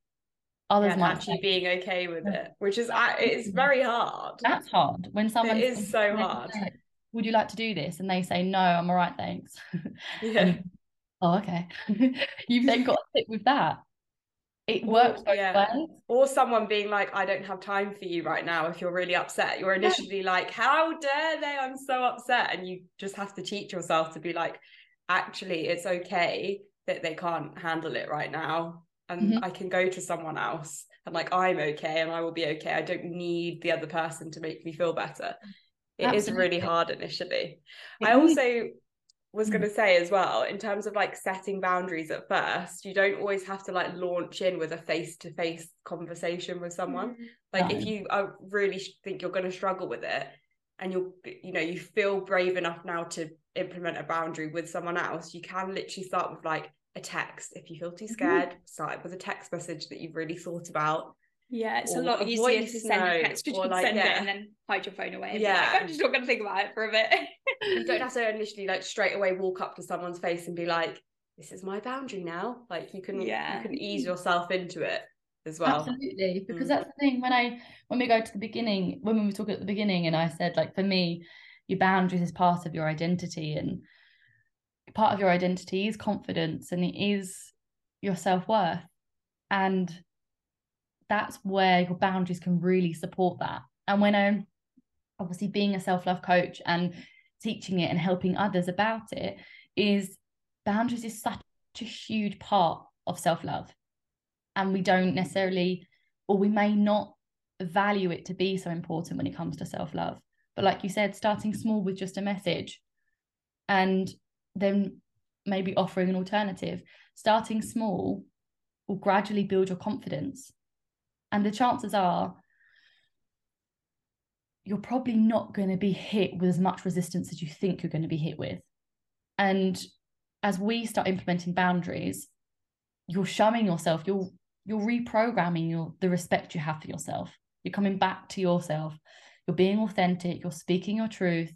Others Yeah, might actually say, being okay with Yeah. it, which is it's mm-hmm. very hard. that's hard when someone is so hard. Would you like to do this? And they say, No, I'm all right, thanks. Yeah. Oh, okay. You've then got to sit with that. It works both yeah. ways. Or someone being like, I don't have time for you right now. If you're really upset, you're initially like, How dare they? I'm so upset. And you just have to teach yourself to be like, Actually, it's okay that they can't handle it right now. And Mhm. I can go to someone else. And like, I'm okay and I will be okay. I don't need the other person to make me feel better. It is really hard initially. It I is. Also was Mm. going to say as well, in terms of like setting boundaries at first, you don't always have to like launch in with a face to face conversation with someone. Like if you are really think you're going to struggle with it and you're, you know, you feel brave enough now to implement a boundary with someone else, you can literally start with like a text. If you feel too Mhm. scared, start with a text message that you've really thought about. Yeah, it's a lot easier to voice send a note, text or just like, send it and then hide your phone away. Yeah. like, I'm just not going to think about it for a bit. you don't have to initially like straight away walk up to someone's face and be like this is my boundary now like you can Yeah. you can ease yourself into it as well Absolutely, because Mm. that's the thing. When I when we go to the beginning, when we were talking at the beginning, and I said like for me, your boundaries is part of your identity, and part of your identity is confidence, and it is your self worth, and that's where your boundaries can really support that. And when I'm obviously being a self love coach and teaching it and helping others about it, is boundaries is such a huge part of self love and we don't necessarily or we may not value it to be so important when it comes to self-love. But like you said starting small with just a message and then maybe offering an alternative. Starting small will gradually build your confidence and the chances are you're probably not going to be hit with as much resistance as you think you're going to be hit with. And as we start implementing boundaries you're showing yourself you're you're reprogramming your the respect you have for yourself. You're coming back to yourself. You're being authentic. You're speaking your truth.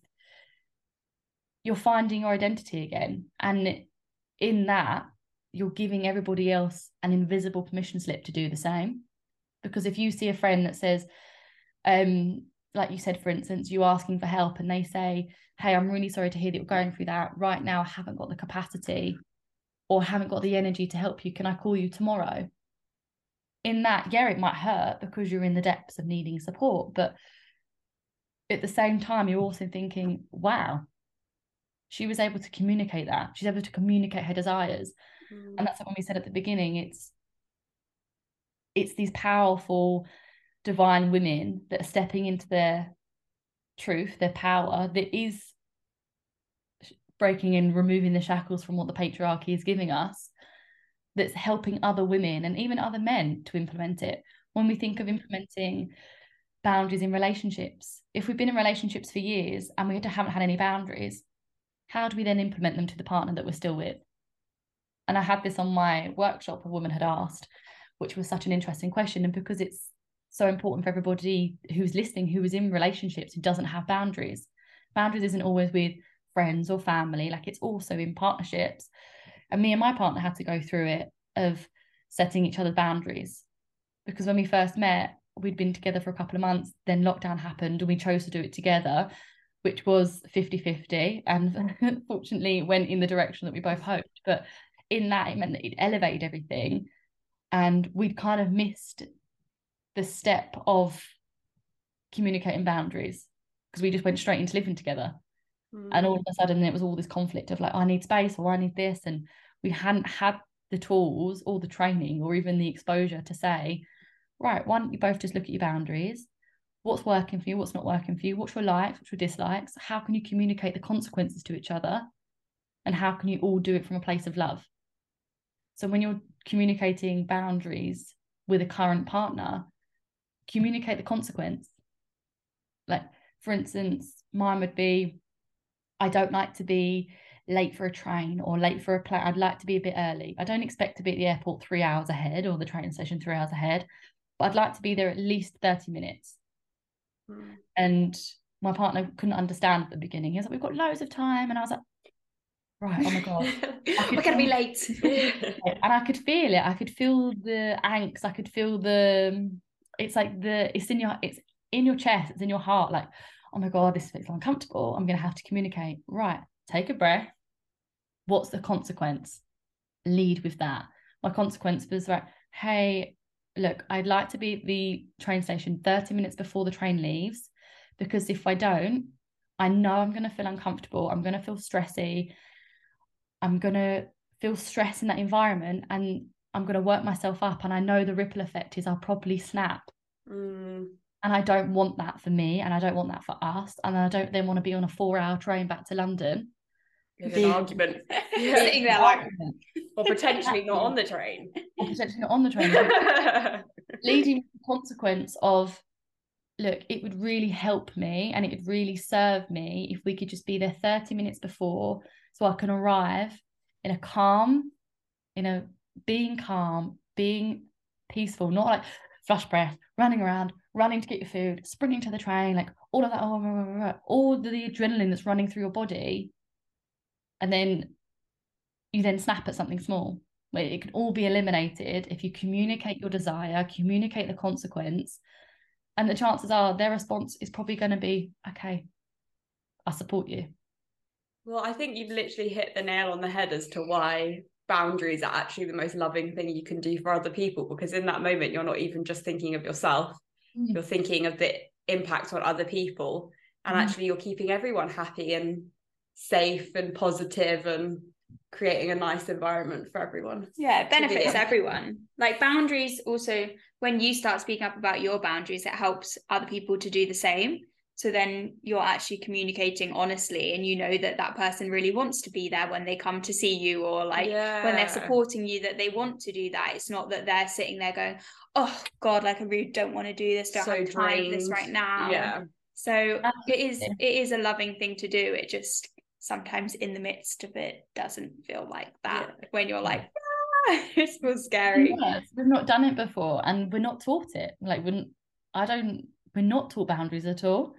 You're finding your identity again. And in that you're giving everybody else an invisible permission slip to do the same because if you see a friend that says um like you said for instance you asking for help and they say hey i'm really sorry to hear that you're going through that. Right now i haven't got the capacity or haven't got the energy to help you. Can i call you tomorrow? In that yeah it might hurt because you're in the depths of needing support but at the same time you're also thinking wow she was able to communicate that. She's able to communicate her desires. Mm. and that's what we said at the beginning it's it's these powerful divine women that are stepping into their truth their power that is breaking and removing the shackles from what the patriarchy is giving us that's helping other women and even other men to implement it. When we think of implementing boundaries in relationships, if we've been in relationships for years and we haven't had any boundaries, how do we then implement them to the partner that we're still with? And I had this on my workshop, a woman had asked, which was such an interesting question. And because it's so important for everybody who's listening, who is in relationships, who doesn't have boundaries, boundaries isn't always with friends or family, like it's also in partnerships. And me and my partner had to go through it of setting each other boundaries. Because when we first met, we'd been together for a couple of months, then lockdown happened and we chose to do it together, which was 50 50. And fortunately, went in the direction that we both hoped. But in that, it meant that it elevated everything. And we'd kind of missed the step of communicating boundaries because we just went straight into living together. Mm. And all of a sudden, it was all this conflict of like, I need space or I need this. And we hadn't had the tools or the training or even the exposure to say, right, why don't you both just look at your boundaries? What's working for you? What's not working for you? What's your likes? What's your dislikes? How can you communicate the consequences to each other? And how can you all do it from a place of love? So when you're communicating boundaries with a current partner, communicate the consequence. Like, for instance, mine would be I don't like to be late for a train or late for a plane. I'd like to be a bit early. I don't expect to be at the airport three hours ahead or the train station three hours ahead, but I'd like to be there at least 30 minutes. Mm. And my partner couldn't understand at the beginning. He was like, We've got loads of time. And I was like, Right, oh my God. We're going to be late. and I could feel it. I could feel the angst. I could feel the, um, it's like the, it's in your, it's in your chest, it's in your heart. Like, oh my God, this feels uncomfortable. I'm going to have to communicate. Right, take a breath. What's the consequence? Lead with that. My consequence was right, hey, look, I'd like to be at the train station 30 minutes before the train leaves because if I don't, I know I'm going to feel uncomfortable. I'm going to feel stressy. I'm going to feel stress in that environment and I'm going to work myself up. And I know the ripple effect is I'll probably snap. Mm. And I don't want that for me and I don't want that for us. And I don't then want to be on a four hour train back to London an argument. Sitting there like, or potentially not on the train. Or potentially not on the train. leading to the consequence of, look, it would really help me and it would really serve me if we could just be there 30 minutes before so I can arrive in a calm, in a being calm, being peaceful, not like flush breath, running around, running to get your food, sprinting to the train, like all of that, all the adrenaline that's running through your body. And then you then snap at something small it can all be eliminated if you communicate your desire communicate the consequence. And the chances are their response is probably going to be okay i support you well i think you've literally hit the nail on the head as to why boundaries are actually the most loving thing you can do for other people because in that moment you're not even just thinking of yourself mm. you're thinking of the impact on other people and mm. actually you're keeping everyone happy and safe and positive and creating a nice environment for everyone. Yeah, it benefits everyone. Like boundaries also when you start speaking up about your boundaries, it helps other people to do the same. So then you're actually communicating honestly and you know that that person really wants to be there when they come to see you or like yeah. when they're supporting you that they want to do that. It's not that they're sitting there going, "Oh god, like I really don't want to do this. Don't so have time for this right now." Yeah. So it is it is a loving thing to do. It just sometimes in the midst of it doesn't feel like that yeah. when you're like ah, it feels scary yes, we've not done it before and we're not taught it like we're i don't we're not taught boundaries at all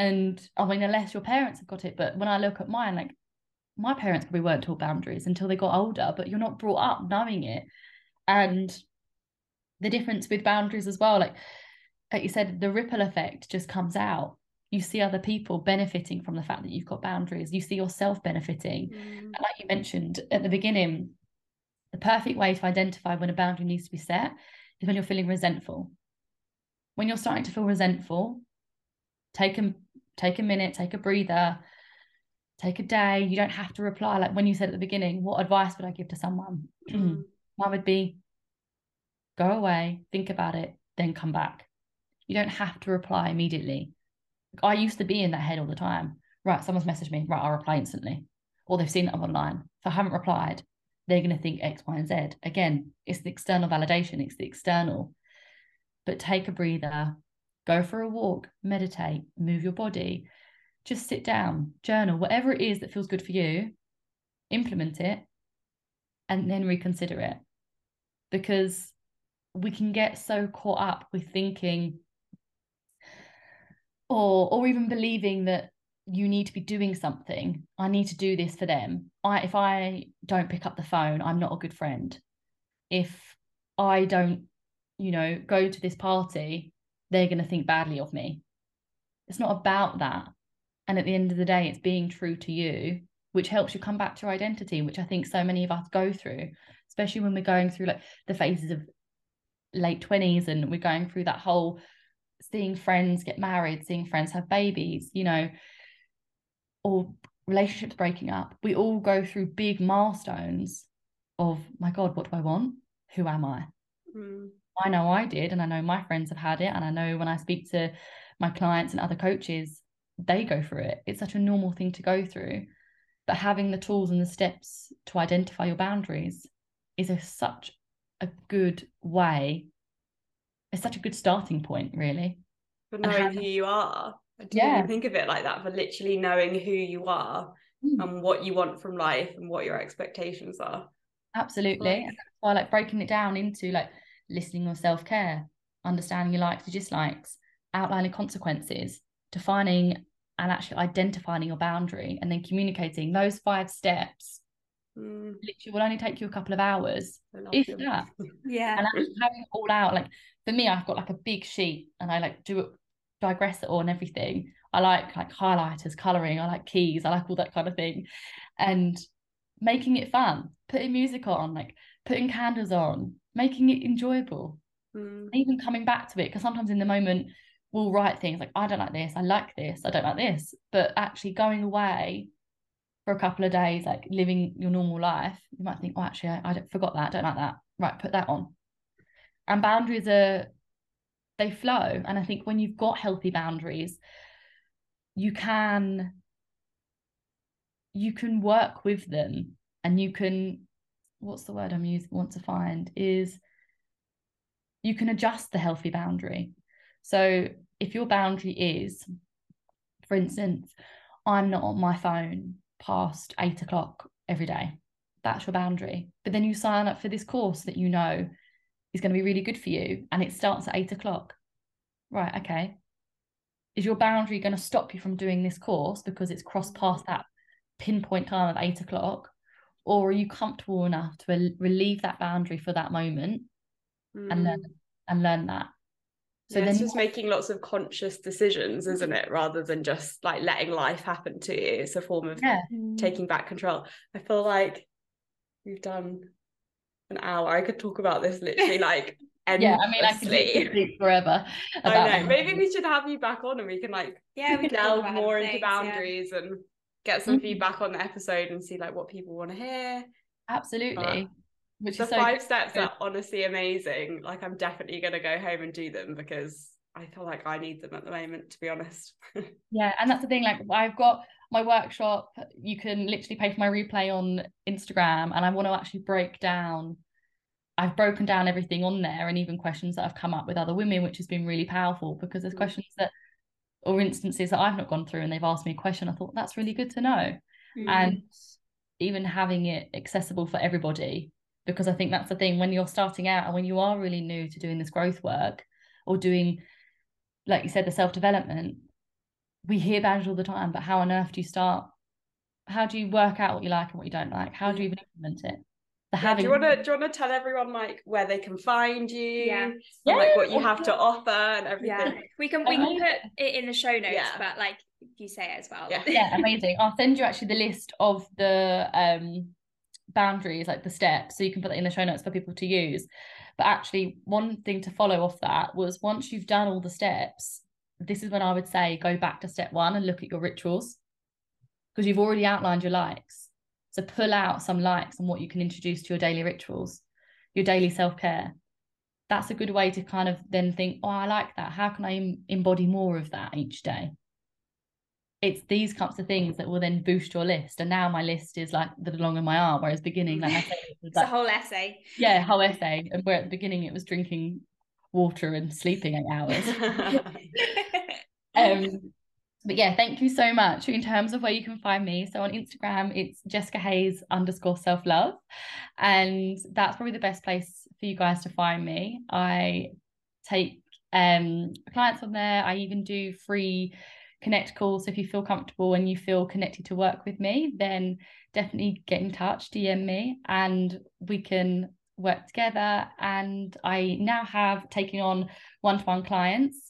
and i mean unless your parents have got it but when i look at mine like my parents probably weren't taught boundaries until they got older but you're not brought up knowing it. And the difference with boundaries as well like like you said the ripple effect just comes out. You see other people benefiting from the fact that you've got boundaries. You see yourself benefiting. Mm. and like you mentioned at the beginning the perfect way to identify when a boundary needs to be set is when you're feeling resentful. When you're starting to feel resentful take a take a minute take a breather take a day you don't have to reply like when you said at the beginning what advice would i give to someone mm. mine would be go away think about it then come back you don't have to reply immediately I used to be in that head all the time. Right, someone's messaged me. Right, I'll reply instantly. or they've seen it online. If I haven't replied, they're going to think X, Y, and Z. Again, it's the external validation, it's the external. But take a breather, go for a walk, meditate, move your body, just sit down, journal, whatever it is that feels good for you, implement it, and then reconsider it. Because we can get so caught up with thinking or or even believing that you need to be doing something. I need to do this for them. I if i don't pick up the phone i'm not a good friend. If i don't you know go to this party they're going to think badly of me. It's not about that. And at the end of the day it's being true to you which helps you come back to your identity which i think so many of us go through especially when we're going through like the phases of late 20s and we're going through that whole seeing friends get married seeing friends have babies you know or relationships breaking up. We all go through big milestones of my god what do i want? Who am i? Mm. I know i did and i know my friends have had it and i know when i speak to my clients and other coaches they go through it. It's such a normal thing to go through but having the tools and the steps to identify your boundaries is a, such a good way. It's such a good starting point really. For knowing who you are I didn't yeah. even think of it like that for literally knowing who you are mm. and what you want from life and what your expectations are. Absolutely. Like, why like breaking it down into like listening or self-care understanding your likes and dislikes outlining consequences defining and actually identifying your boundary and then communicating those five steps mm. literally will only take you a couple of hours if that. Yeah. And actually having it all out like for me I've got like a big sheet and I like do it digress it all and everything. I like like highlighters coloring I like keys I like all that kind of thing. And making it fun putting music on like putting candles on making it enjoyable mm. even coming back to it because sometimes in the moment we'll write things like I don't like this I like this I don't like this but actually going away for a couple of days, like living your normal life, you might think, oh, actually, I, I forgot that, I don't like that. Right, put that on. And boundaries are, they flow. And I think when you've got healthy boundaries, you can, you can work with them and you can, what's the word I'm using, want to find is you can adjust the healthy boundary. So if your boundary is, for instance, I'm not on my phone past eight o'clock every day. That's your boundary. But then you sign up for this course that you know is going to be really good for you and it starts at eight o'clock. Right, okay. Is your boundary going to stop you from doing this course because it's crossed past that pinpoint time of eight o'clock? Or are you comfortable enough to relieve that boundary for that moment mm. and learn and learn that? So yeah, then it's just making lots of conscious decisions, isn't it? Rather than just like letting life happen to you. It's a form of yeah. taking back control. I feel like we've done an hour. I could talk about this literally like endlessly. yeah, I mean, I could speak forever. I know. Maybe we should have you back on and we can like yeah, we delve more into boundaries yeah. and get some mm-hmm. feedback on the episode and see like what people want to hear. Absolutely. Which the five steps are honestly amazing. Like I'm definitely gonna go home and do them because I feel like I need them at the moment, to be honest. yeah, and that's the thing. Like I've got my workshop. You can literally pay for my replay on Instagram, and I want to actually break down. I've broken down everything on there, and even questions that have come up with other women, which has been really powerful because there's mm. questions that, or instances that I've not gone through, and they've asked me a question. I thought that's really good to know, mm. and even having it accessible for everybody because I think that's the thing when you're starting out and when you are really new to doing this growth work or doing, like you said, the self development, we hear about it all the time, but how on earth do you start? How do you work out what you like and what you don't like? How do you even implement it? The yeah, having... do you want to do you want to tell everyone like where they can find you? Yeah, yeah like what you have to offer and everything. Yeah, we can we can put it in the show notes, yeah. but like you say it as well. Yeah. yeah, amazing. I'll send you actually the list of the um boundaries, like the steps, so you can put that in the show notes for people to use. But actually, one thing to follow off that was once you've done all the steps, this is when I would say go back to step one and look at your rituals because you've already outlined your likes. So pull out some likes and what you can introduce to your daily rituals, your daily self care. That's a good way to kind of then think, oh, I like that. How can I embody more of that each day? it's these types of things that will then boost your list. And now my list is like the long in my arm, whereas beginning, like I said, it was It's like, a whole essay. yeah, whole essay. And where at the beginning it was drinking water and sleeping eight hours. um, but yeah, thank you so much. In terms of where you can find me, so on Instagram, it's Jessica Hayes underscore self love, and that's probably the best place for you guys to find me. I take um clients on there. I even do free connect calls. So if you feel comfortable and you feel connected to work with me, then definitely get in touch, DM me, and we can work together. And I now have taken on one to one clients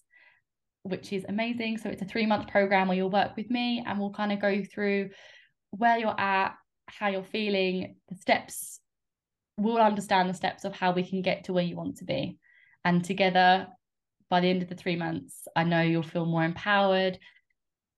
which is amazing. So it's a three month program where you'll work with me and we'll kind of go through where you're at, how you're feeling, the steps. We'll understand the steps of how we can get to where you want to be. And together, by the end of the three months, I know you'll feel more empowered,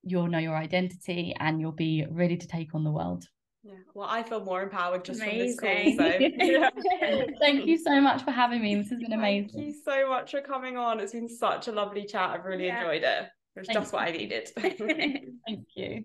you'll know your identity, and you'll be ready to take on the world. Yeah, well, I feel more empowered just Amazing. from this call. So. Thank you so much for having me. This has been amazing. Thank you so much for coming on. It's been such a lovely chat. I've really Yeah. enjoyed it. It was Thank just what I needed. Thank you.